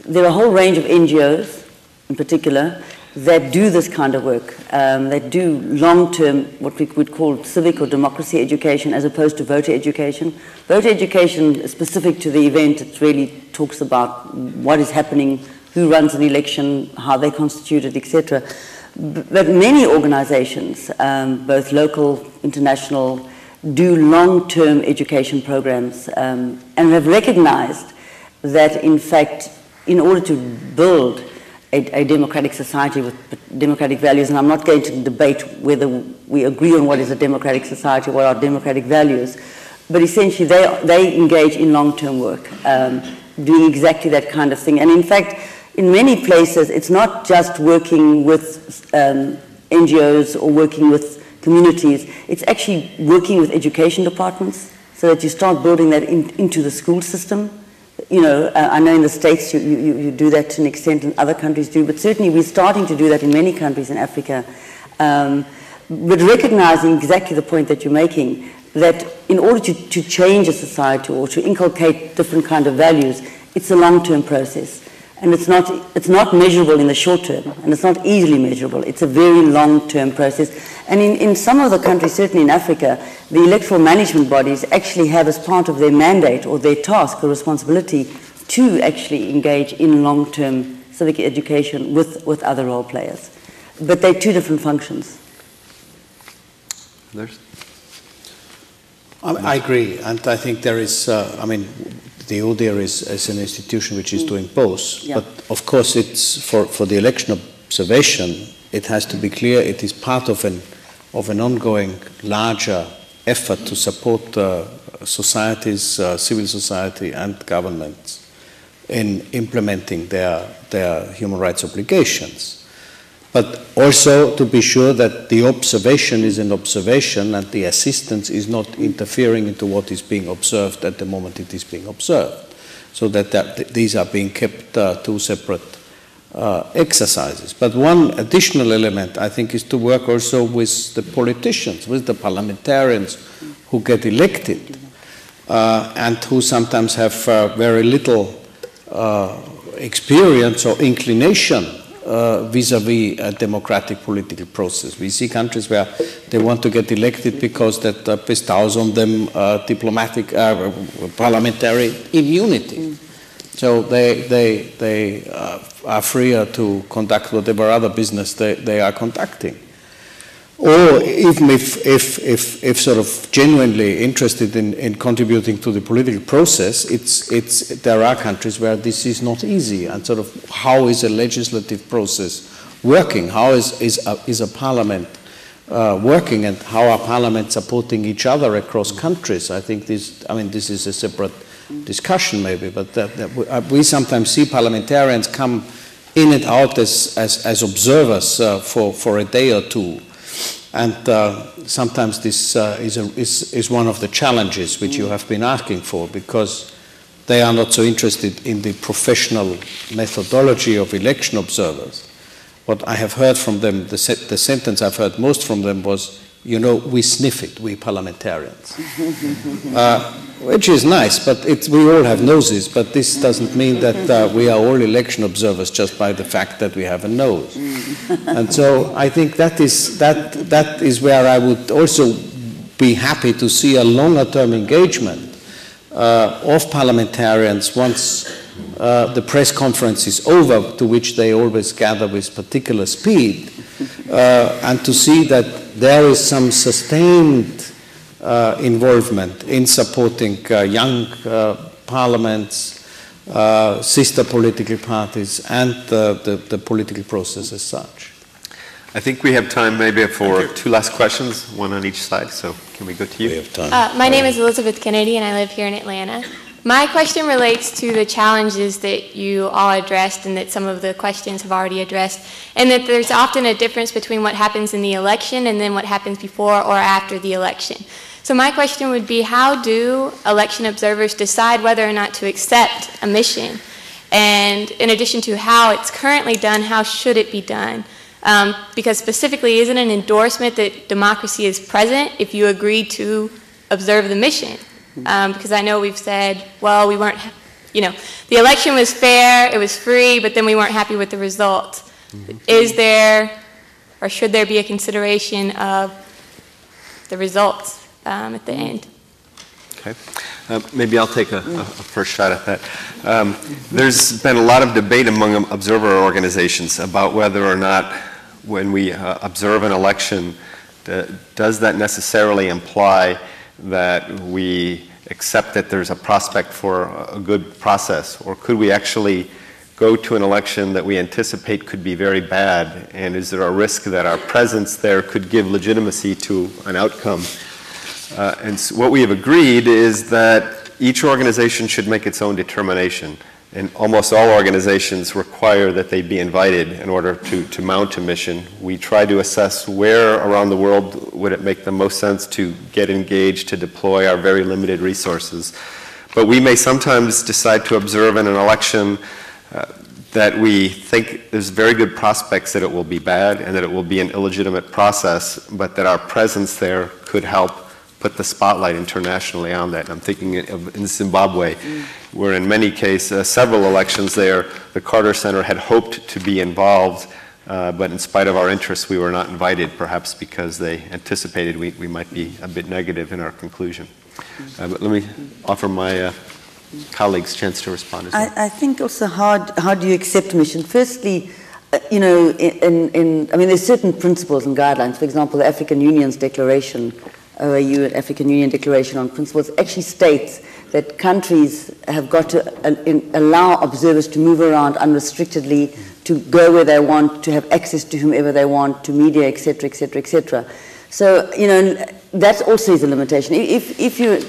Speaker 15: there are a whole range of NGOs in particular that do this kind of work, um, that do long-term, what we would call civic or democracy education as opposed to voter education. Voter education is specific to the event. It really talks about what is happening, who runs an election, how they're constituted, etc. But many organizations, um, both local, international, do long-term education programs um, and have recognized that, in fact, in order to build a, a democratic society with democratic values, and I'm not going to debate whether we agree on what is a democratic society, what are democratic values, but essentially they, they engage in long-term work, um, doing exactly that kind of thing. And in fact, in many places, it's not just working with um, NGOs or working with communities, it's actually working with education departments, so that you start building that in, into the school system. You know, uh, I know in the States you, you, you do that to an extent and other countries do, but certainly we're starting to do that in many countries in Africa. Um, but recognizing exactly the point that you're making, that in order to, to change a society or to inculcate different kind of values, it's a long-term process. And it's not, it's not measurable in the short term, and it's not easily measurable. It's a very long-term process. And in, in some of the countries, certainly in Africa, the electoral management bodies actually have as part of their mandate or their task or responsibility to actually engage in long-term civic education with, with other role players. But they're two different functions.
Speaker 26: Others?
Speaker 14: I, I agree, and I think there is, uh, I mean, the ODIHR is, is an institution which is doing both,
Speaker 15: Yeah.
Speaker 14: but of course it's for, for the election observation, it has to be clear it is part of an, of an ongoing larger effort to support uh, societies, uh, civil society and governments in implementing their, their human rights obligations. But also to be sure that the observation is an observation and the assistance is not interfering into what is being observed at the moment it is being observed. So that, that these are being kept uh, two separate uh, exercises. But one additional element, I think, is to work also with the politicians, with the parliamentarians who get elected uh, and who sometimes have uh, very little uh, experience or inclination uh, vis-à-vis a democratic political process. We see countries where they want to get elected because that uh, bestows on them uh, diplomatic, uh, parliamentary immunity. So they, they, they uh, are freer to conduct whatever other business they, they are conducting. Or even if, if, if, if sort of genuinely interested in, in contributing to the political process, it's, it's, there are countries where this is not easy. And sort of how is a legislative process working? How is, is, a, is a parliament uh, working and how are parliaments supporting each other across countries? I think this, I mean, this is a separate discussion maybe, but that, that we, uh, sometimes see parliamentarians come in and out as, as, as observers uh, for, for a day or two. And uh, sometimes this uh, is, a, is, is one of the challenges which you have been asking for because they are not so interested in the professional methodology of election observers. What I have heard from them, the, se- the sentence I've heard most from them was, you know, we sniff it, we parliamentarians. (laughs) Uh, which is nice, but it, we all have noses, but this doesn't mean that uh, we are all election observers just by the fact that we have a nose. and so I think that is, that, that is where I would also be happy to see a longer term engagement uh, of parliamentarians once uh, the press conference is over, to which they always gather with particular speed, uh, and to see that there is some sustained involvement in supporting uh, young uh, parliaments, uh, sister political parties, and uh, the, the political process as such.
Speaker 2: I think we have time maybe for two last questions, one on each side, so can we go to you? We have time.
Speaker 27: Uh, my name is Elizabeth Kennedy, and I live here in Atlanta. My question relates to the challenges that you all addressed and that some of the questions have already addressed, and that there's often a difference between what happens in the election and then what happens before or after the election. So my question would be, how do election observers decide whether or not to accept a mission? And in addition to how it's currently done, how should it be done? Um, because specifically, isn't an endorsement that democracy is present if you agree to observe the mission? Um, because I know we've said, well, we weren't, you know, the election was fair, it was free, but then we weren't happy with the result. Is there, or should there be a consideration of the results um, at the end?
Speaker 2: Okay. Uh, Maybe I'll take a, a first shot at that. Um, There's been a lot of debate among observer organizations about whether or not, when we uh, observe an election, does that necessarily imply that we accept that there's a prospect for a good process? Or could we actually go to an election that we anticipate could be very bad? And is there a risk that our presence there could give legitimacy to an outcome? Uh, and s what we have agreed is that each organization should make its own determination. And almost all organizations require that they be invited in order to, to mount a mission. We try to assess where around the world would it make the most sense to get engaged, to deploy our very limited resources. But we may sometimes decide to observe in an election uh, that we think there's very good prospects that it will be bad and that it will be an illegitimate process, but that our presence there could help put the spotlight internationally on that. I'm thinking of in Zimbabwe, mm. where in many cases, uh, several elections there, the Carter Center had hoped to be involved, uh, but in spite of our interest, we were not invited, perhaps because they anticipated we, we might be a bit negative in our conclusion. Uh, but let me offer my uh, colleagues chance to respond as well.
Speaker 15: I, I, think also how, how do you accept mission? Firstly, uh, you know, in, in, I mean, there's certain principles and guidelines. For example, the African Union's declaration And African Union Declaration on Principles actually states that countries have got to uh, allow observers to move around unrestrictedly, to go where they want, to have access to whomever they want, to media, etc., etc., etc. So, you know, that also is a limitation. If, if you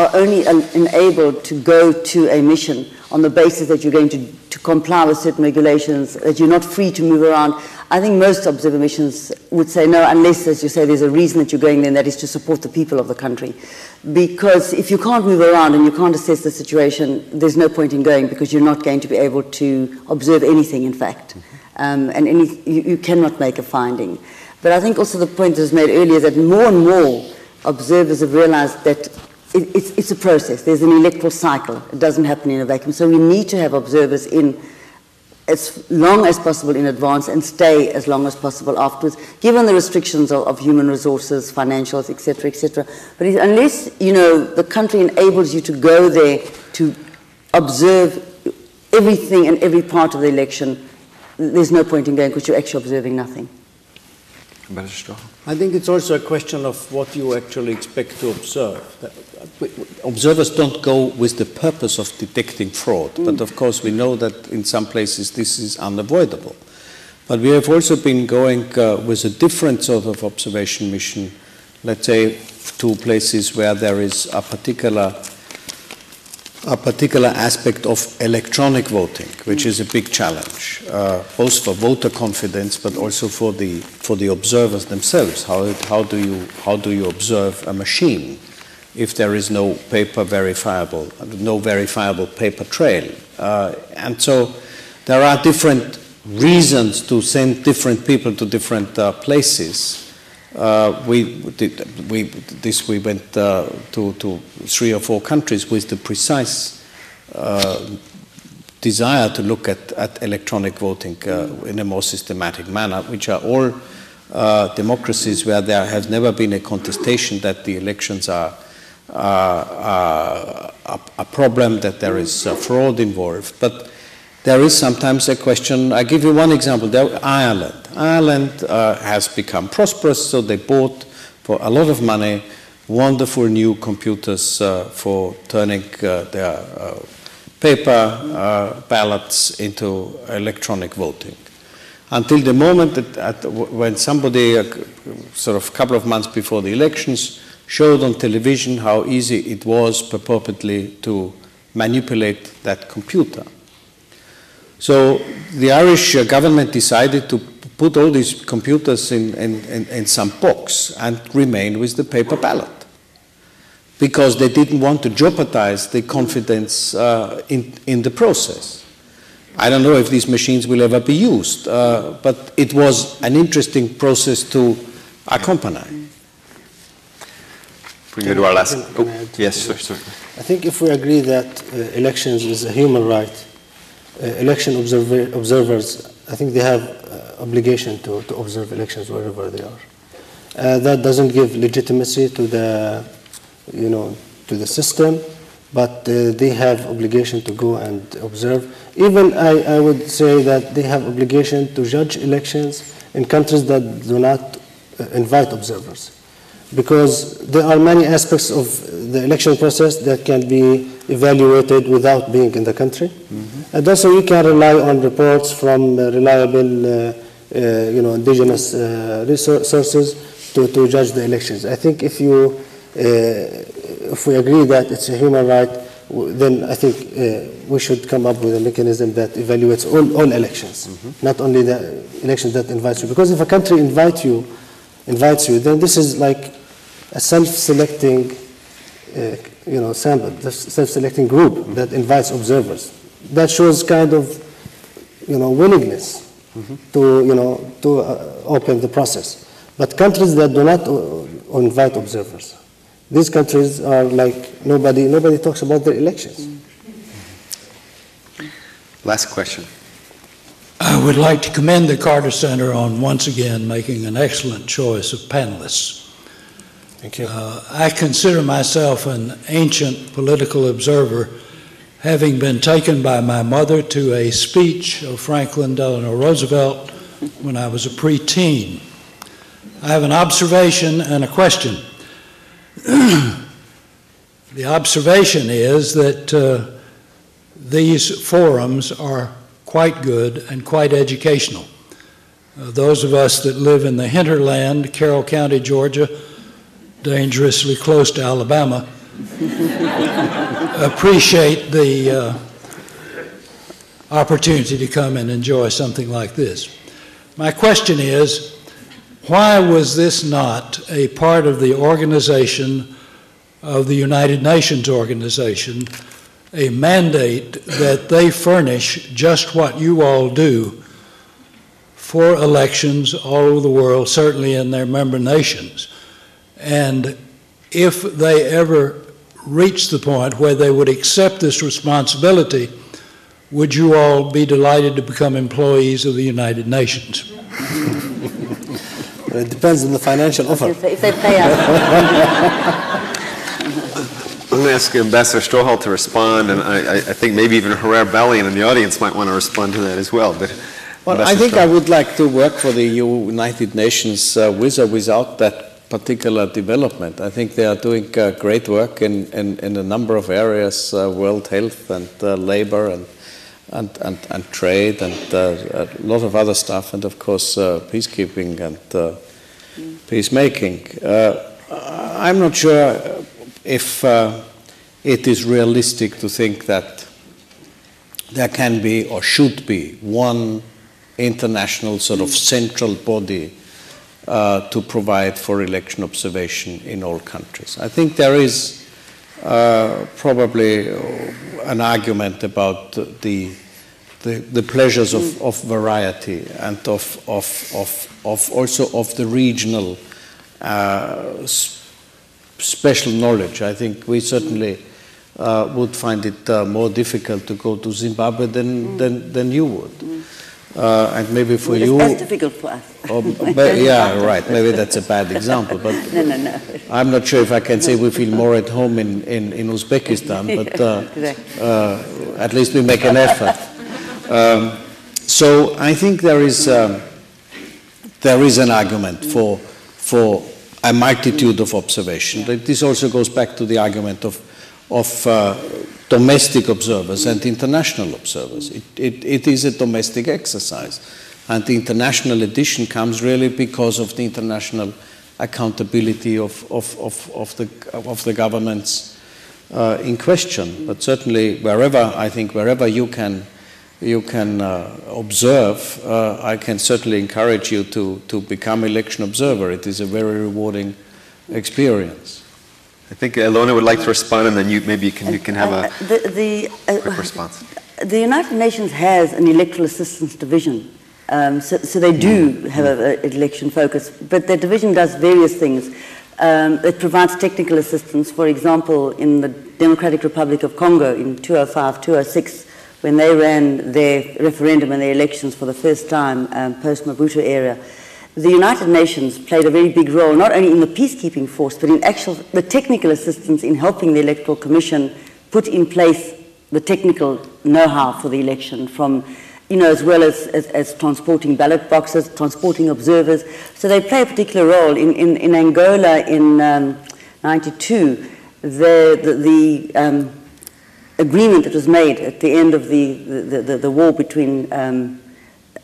Speaker 15: are only enabled to go to a mission on the basis that you're going to, to comply with certain regulations, that you're not free to move around, I think most observer missions would say no, unless, as you say, there's a reason that you're going there, and that is to support the people of the country. Because if you can't move around and you can't assess the situation, there's no point in going because you're not going to be able to observe anything, in fact. Um, and any, you, you cannot make a finding. But I think also the point that was made earlier that more and more observers have realized that it, it's, it's a process. There's an electoral cycle. It doesn't happen in a vacuum. So we need to have observers in as long as possible in advance and stay as long as possible afterwards, given the restrictions of, of human resources, financials, etc., etc. But unless you know the country enables you to go there to observe everything and every part of the election, there's no point in going because you're actually observing nothing.
Speaker 14: I think it's also a question of what you actually expect to observe. Observers don't go with the purpose of detecting fraud, mm. but of course we know that in some places this is unavoidable. But we have also been going uh, with a different sort of observation mission, let's say to places where there is a particular a particular aspect of electronic voting, which is a big challenge, uh, both for voter confidence but also for the for the observers themselves. How how do you how do you observe a machine if there is no paper verifiable, no verifiable paper trail? Uh, and so there are different reasons to send different people to different uh, places. Uh, we, did, we, this we went uh, to, to three or four countries with the precise uh, desire to look at, at electronic voting uh, in a more systematic manner, which are all democracies where there has never been a contestation that the elections are a, a, problem, that there is fraud involved. But there is sometimes a question. I give you one example. There, Ireland. Ireland uh, has become prosperous, so they bought for a lot of money wonderful new computers uh, for turning uh, their uh, paper uh, ballots into electronic voting. Until the moment that at, when somebody, uh, sort of a couple of months before the elections, showed on television how easy it was purportedly to manipulate that computer. So the Irish uh, government decided to put all these computers in, in, in, in, some box and remain with the paper ballot because they didn't want to jeopardize the confidence uh, in, in the process. I don't know if these machines will ever be used, uh, but it was an interesting process to accompany.
Speaker 2: We go to our last. Oh, yes, sir, sir.
Speaker 16: I think if we agree that uh, elections is a human right, uh, election observer, observers, I think they have uh, obligation to, to observe elections wherever they are. Uh, that doesn't give legitimacy to the, you know, to the system, but uh, they have obligation to go and observe. Even I, I would say that they have obligation to judge elections in countries that do not uh, invite observers because there are many aspects of the election process that can be evaluated without being in the country. Mm-hmm. And also we can rely on reports from uh, reliable, uh, uh, you know, indigenous uh, sources to, to judge the elections. I think if you, uh, if we agree that it's a human right w- then I think uh, we should come up with a mechanism that evaluates all, all elections, not only the elections that invites you. Because if a country invite you, invites you, then this is like a self-selecting, uh, you know, sample, the self-selecting group that invites observers. That shows kind of, you know, willingness to, you know, to uh, open the process. But countries that do not uh, invite observers, these countries are like nobody, nobody talks about their elections.
Speaker 17: Last question.
Speaker 28: I would like to commend the Carter Center on once again making an excellent choice of panelists.
Speaker 16: Thank you.
Speaker 28: Uh, I consider myself an ancient political observer, having been taken by my mother to a speech of Franklin Delano Roosevelt when I was a preteen. I have an observation and a question. (clears throat) the observation is that uh, these forums are quite good and quite educational. Uh, those of us that live in the hinterland, Carroll County, Georgia, dangerously close to Alabama, appreciate the uh, opportunity to come and enjoy something like this. My question is why was this not a part of the organization of the United Nations organization, a mandate that they furnish just what you all do for elections all over the world, certainly in their member nations? And if they ever reach the point where they would accept this responsibility, would you all be delighted to become employees of the United Nations? (laughs)
Speaker 16: It depends on the financial offer.
Speaker 15: If they, if they pay us.
Speaker 17: I'm going to ask Ambassador Strohal to respond, and I, I I think maybe even Hrair Balian in the audience might want to respond to that as well. But
Speaker 14: Well, I
Speaker 17: Ambassador
Speaker 14: think I would like to work for the United Nations uh, with or without that particular development. I think they are doing uh, great work in, in, in a number of areas, uh, world health and uh, labor and, and, and, and trade and uh, a lot of other stuff, and of course uh, peacekeeping and uh, peacemaking. I'm not sure if it is realistic to think that there can be or should be one international sort of central body uh, to provide for election observation in all countries. I think there is uh, probably an argument about the, the, the pleasures of, of variety and of, of, of, of also of the regional uh, special knowledge. I think we certainly uh, would find it uh, more difficult to go to Zimbabwe than, than, than you would. Uh, and maybe for
Speaker 15: It's
Speaker 14: you,
Speaker 15: less difficult for us. (laughs)
Speaker 14: but, yeah, right. Maybe that's a bad example, but (laughs)
Speaker 15: No, no, no.
Speaker 14: I'm not sure if I can say we feel more at home in, in, in Uzbekistan, (laughs) but uh,
Speaker 15: Correct.
Speaker 14: uh, at least we make an effort. Um, so I think there is um, there is an argument for for a multitude of observation. But This also goes back to the argument of of uh, domestic observers and international observers. It, it, it is a domestic exercise, and the international edition comes really because of the international accountability of, of, of, of, the, of the governments uh, in question. But certainly, wherever I think wherever you can you can uh, observe, uh, I can certainly encourage you to, to become election observer. It is a very rewarding experience.
Speaker 17: I think Ilona would like to respond, and then you maybe you can you can have a
Speaker 15: Uh, the, the, uh,
Speaker 17: quick response.
Speaker 15: The United Nations has an electoral assistance division, um, so, so they do have an election focus, but their division does various things. Um, it provides technical assistance, for example, in the Democratic Republic of Congo in 205, 206, when they ran their referendum and their elections for the first time um, post Mobutu era. The United Nations played a very big role, not only in the peacekeeping force, but in actual the technical assistance in helping the Electoral Commission put in place the technical know-how for the election from you know, as well as, as, as transporting ballot boxes, transporting observers. So they play a particular role. In, in, in Angola in um, 92, the, the, the um, agreement that was made at the end of the, the, the, the war between um,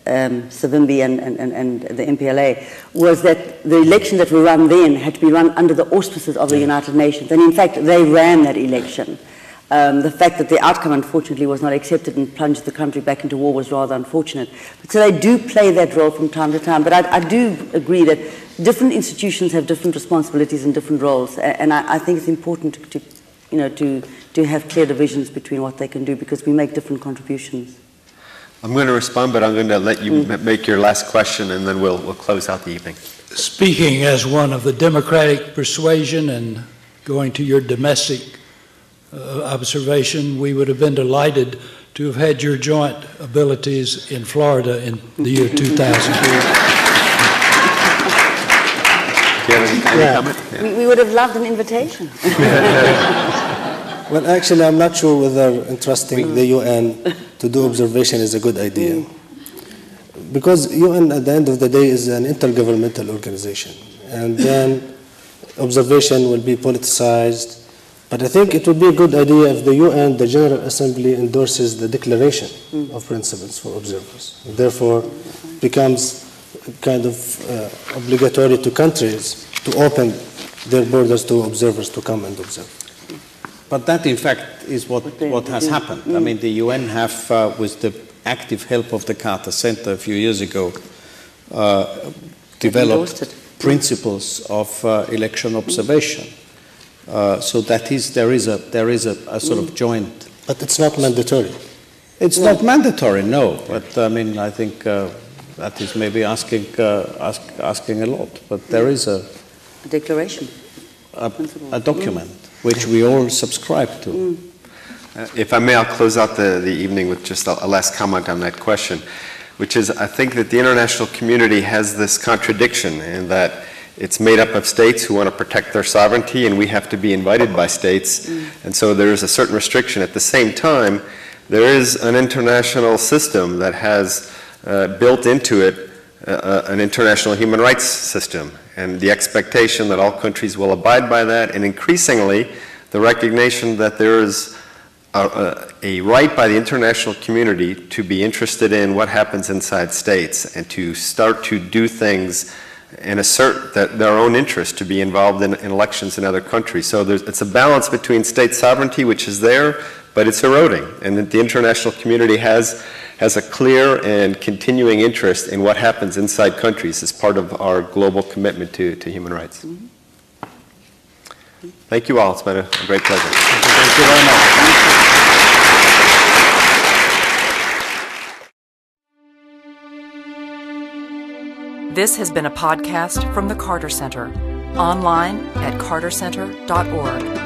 Speaker 15: um, Savimbi and, and, and, and the MPLA was that the election that were run then had to be run under the auspices of the United Nations. And in fact, they ran that election. Um, the fact that the outcome, unfortunately, was not accepted and plunged the country back into war was rather unfortunate. But so they do play that role from time to time. But I, I do agree that different institutions have different responsibilities and different roles, and I, I think it's important to, to, you know, to, to have clear divisions between what they can do because we make different contributions.
Speaker 2: I'm going to respond, but I'm going to let you m- make your last question, and then we'll, we'll close out the evening.
Speaker 28: Speaking as one of the Democratic persuasion and going to your domestic uh, observation, we would have been delighted to have had your joint abilities in Florida in the year 2000. (laughs)
Speaker 2: Do you have any, any
Speaker 16: Yeah.
Speaker 2: comment?
Speaker 15: We, we would have loved an invitation. (laughs) (laughs)
Speaker 16: Well, actually, I'm not sure whether entrusting the UN to do observation is a good idea. Because UN, at the end of the day, is an intergovernmental organization. And then observation will be politicized. But I think it would be a good idea if the UN, the General Assembly, endorses the Declaration of Principles for Observers. Therefore, becomes kind of uh, obligatory to countries to open their borders to observers to come and observe.
Speaker 14: But that, in fact, is what, what has happened. I mean, the UN have, uh, with the active help of the Carter Center a few years ago, uh, developed principles of uh, election observation. Uh, so that is, there is a, there is a, a sort of joint.
Speaker 16: But it's not mandatory.
Speaker 14: It's not mandatory, no. But I mean, I think uh, that is maybe asking, uh, ask, asking a lot. But there is a,
Speaker 15: A declaration.
Speaker 14: a, a document which we all subscribe to.
Speaker 2: Uh, If I may, I'll close out the, the evening with just a, a last comment on that question, which is I think that the international community has this contradiction in that it's made up of states who want to protect their sovereignty, and we have to be invited by states. And so there is a certain restriction. At the same time, there is an international system that has uh, built into it uh, uh, an international human rights system, and the expectation that all countries will abide by that, and increasingly, the recognition that there is a, a, a right by the international community to be interested in what happens inside states and to start to do things and assert that their own interest to be involved in, in elections in other countries. So it's a balance between state sovereignty, which is there, but it's eroding, and that the international community has has a clear and continuing interest in what happens inside countries as part of our global commitment to, to human rights. Mm-hmm. Thank you all. It's been a, a great pleasure. Thank you very much.
Speaker 29: This has been a podcast from the Carter Center, online at cartercenter.org.